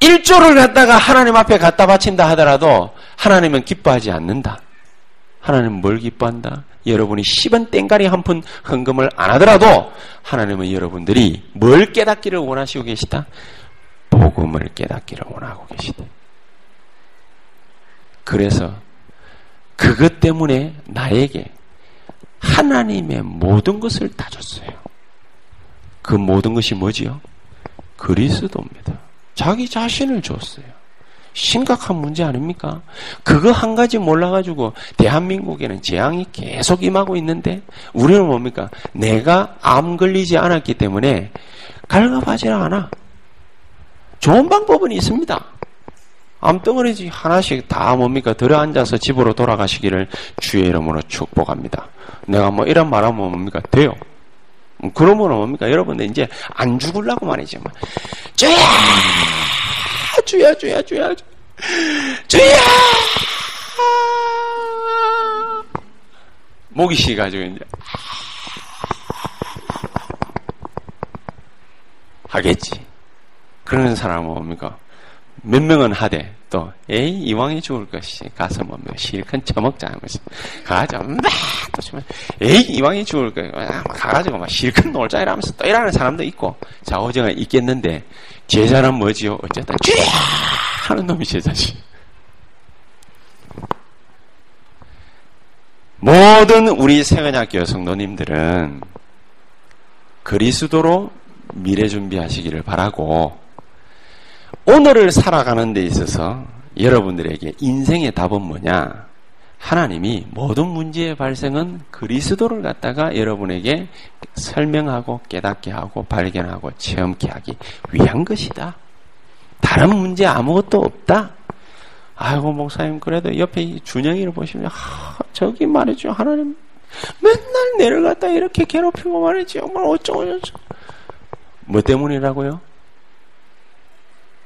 1조를 갖다가 하나님 앞에 갖다 바친다 하더라도 하나님은 기뻐하지 않는다. 하나님은 뭘 기뻐한다? 여러분이 10원 땡가리 한 푼 헌금을 안 하더라도 하나님은 여러분들이 뭘 깨닫기를 원하시고 계시다? 복음을 깨닫기를 원하고 계시다. 그래서 그것 때문에 나에게 하나님의 모든 것을 다 줬어요. 그 모든 것이 뭐지요? 그리스도입니다. 자기 자신을 줬어요. 심각한 문제 아닙니까? 그거 한 가지 몰라가지고 대한민국에는 재앙이 계속 임하고 있는데 우리는 뭡니까? 내가 암 걸리지 않았기 때문에 갈갑하지 않아. 좋은 방법은 있습니다. 암덩어리 하나씩 다 뭡니까? 들어 앉아서 집으로 돌아가시기를 주의 이름으로 축복합니다. 내가 뭐 이런 말하면 뭡니까? 돼요. 그러면 뭡니까? 여러분들 이제 안 죽으려고 말이지. 뭐. 주야! 주야, 주야, 주야, 주야! 목이 쉬가지고 이제 하겠지. 그러는 사람은 뭡니까? 몇 명은 하되 또 에이 이왕이 죽을 것이 가서 뭐 실컷 처먹자 하면서 막 또 치면 에이 이왕이 죽을 거 가가지고 막 실컷 놀자 이러면서 또 이러는 사람도 있고 자오정가 있겠는데 제자는 뭐지요? 어쨌든 쥐야 하는 놈이 제자지. 모든 우리 세근학교 성도님들은 그리스도로 미래 준비하시기를 바라고 오늘을 살아가는 데 있어서 여러분들에게 인생의 답은 뭐냐? 하나님이 모든 문제의 발생은 그리스도를 갖다가 여러분에게 설명하고 깨닫게 하고 발견하고 체험케 하기 위한 것이다. 다른 문제 아무것도 없다. 아이고 목사님 그래도 옆에 준영이를 보시면 하, 저기 말이죠 하나님 맨날 내를 갖다 이렇게 괴롭히고 말이죠 정말 어쩌고 저쩌고 뭐 때문이라고요?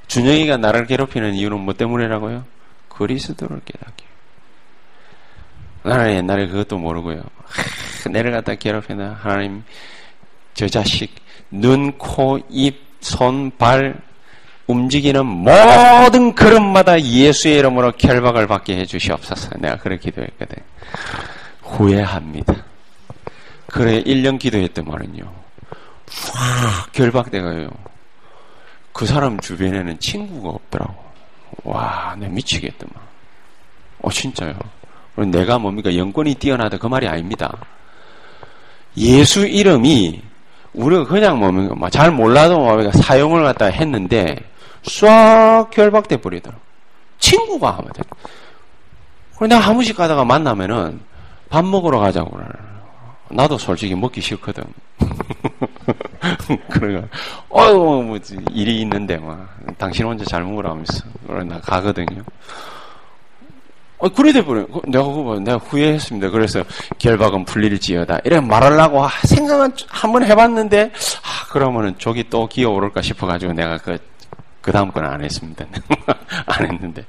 준영이가 나를 괴롭히는 이유는 뭐 때문이라고요? 그리스도를 깨닫기. 나는 옛날에 그것도 모르고요. 하, 내려갔다 괴롭히나 하나님 저 자식 눈, 코, 입, 손, 발 움직이는 모든 걸음마다 예수의 이름으로 결박을 받게 해주시옵소서. 내가 그렇게 기도했거든. 후회합니다. 그래 1년 기도했더만은요. 확 결박돼가요. 그 사람 주변에는 친구가 없더라고. 와, 내 미치겠더만. 어, 진짜요. 내가 뭡니까? 영권이 뛰어나다 그 말이 아닙니다. 예수 이름이 우리가 그냥 뭡니까? 뭐잘 몰라도 뭡니까? 사용을 갖다 했는데 싹 결박돼 버리더라고. 친구가 하면 돼. 그래 내가 한 번씩 가다가 만나면은 밥 먹으러 가자고 그래. 나도 솔직히 먹기 싫거든. 그래가 어유 뭐 일이 있는데 막 당신 혼자 잘 먹으라 하면서 그래 나 가거든요. 어, 그래 돼버려. 내가 그거 내가 후회했습니다. 그래서 결박은 풀릴지어다. 이래 말하려고 생각은 한번 해봤는데 아 그러면은 저기 또 기어오를까 싶어가지고 내가 그 그 다음 건 안 했습니다. 안 했는데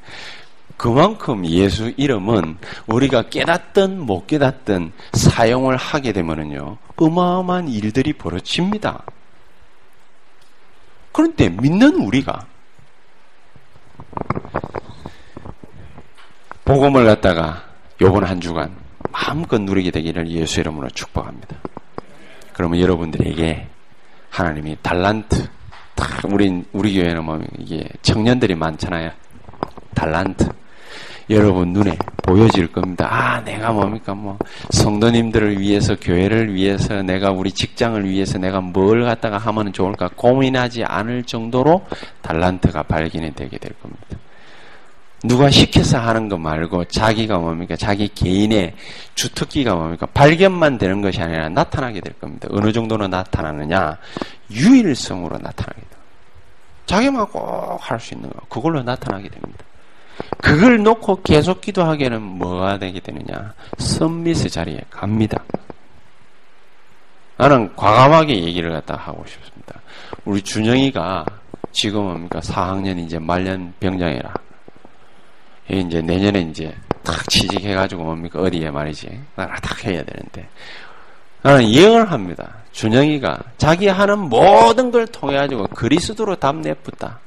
그만큼 예수 이름은 우리가 깨닫든 못 깨닫든 사용을 하게 되면은요, 어마어마한 일들이 벌어집니다. 그런데 믿는 우리가 복음을 갖다가 요번 한 주간 마음껏 누리게 되기를 예수 이름으로 축복합니다. 그러면 여러분들에게 하나님이 달란트, 우리 우리 교회는 뭐 이게 청년들이 많잖아요. 달란트. 여러분 눈에 보여질 겁니다. 아, 내가 뭡니까, 뭐, 성도님들을 위해서, 교회를 위해서, 내가 우리 직장을 위해서 내가 뭘 갖다가 하면 좋을까 고민하지 않을 정도로 달란트가 발견이 되게 될 겁니다. 누가 시켜서 하는 거 말고 자기가 뭡니까? 자기 개인의 주특기가 뭡니까? 발견만 되는 것이 아니라 나타나게 될 겁니다. 어느 정도로 나타나느냐? 유일성으로 나타나게 됩니다. 자기만 꼭 할 수 있는 거. 그걸로 나타나게 됩니다. 그걸 놓고 계속 기도하기에는 뭐가 되게 되느냐? 썸미스 자리에 갑니다. 나는 과감하게 얘기를 갖다 하고 싶습니다. 우리 준영이가 지금 뭡니까? 4학년 이제 말년 병장이라. 이제 내년에 이제 탁 취직해가지고 뭡니까? 어디에 말이지. 나라 탁 해야 되는데. 나는 예언을 합니다. 준영이가 자기 하는 모든 걸 통해가지고 그리스도로 답 내붙다.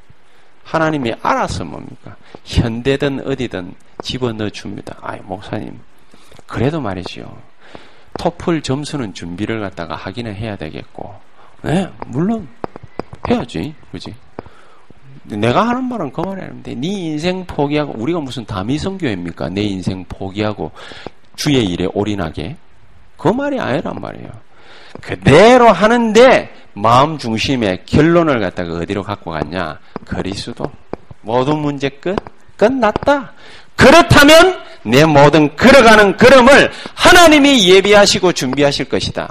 하나님이 알아서 뭡니까? 현대든 어디든 집어넣어 줍니다. 아이, 목사님. 그래도 말이지요. 토플 점수는 준비를 갖다가 하기는 해야 되겠고. 네, 물론 해야지. 그지? 내가 하는 말은 그 말이 아닌데, 네 인생 포기하고, 우리가 무슨 다미성교회입니까? 내 인생 포기하고, 주의 일에 올인하게? 그 말이 아니란 말이에요. 그대로 하는데, 마음 중심의 결론을 갖다가 어디로 갖고 갔냐? 그리스도. 모든 문제 끝? 끝났다. 그렇다면 내 모든 걸어가는 걸음을 하나님이 예비하시고 준비하실 것이다.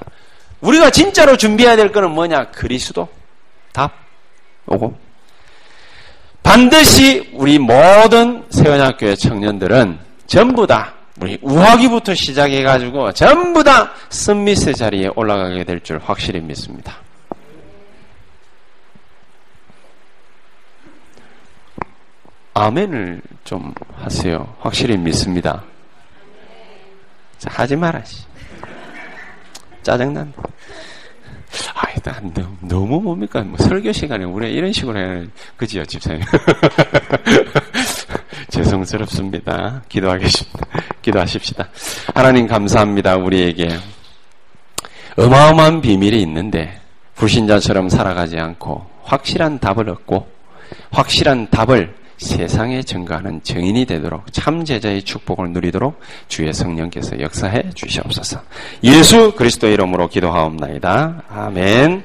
우리가 진짜로 준비해야 될 것은 뭐냐? 그리스도. 답. 오고. 반드시 우리 모든 세원학교의 청년들은 전부 다 우리 우하기부터 시작해가지고 전부 다 쓴미스 자리에 올라가게 될 줄 확실히 믿습니다. 아멘을 좀 하세요. 확실히 믿습니다. 자, 하지 씨. 짜증난다. 아이, 난 너무, 너무 뭡니까? 뭐 설교 시간에 우리 이런 식으로 해야, 그지요, 집사님? 죄송스럽습니다. 기도하겠습니다. 기도하십시다. 하나님 감사합니다. 우리에게 어마어마한 비밀이 있는데, 불신자처럼 살아가지 않고, 확실한 답을 얻고, 확실한 답을 세상에 증거하는 증인이 되도록 참 제자의 축복을 누리도록 주의 성령께서 역사해 주시옵소서. 예수 그리스도 이름으로 기도하옵나이다. 아멘.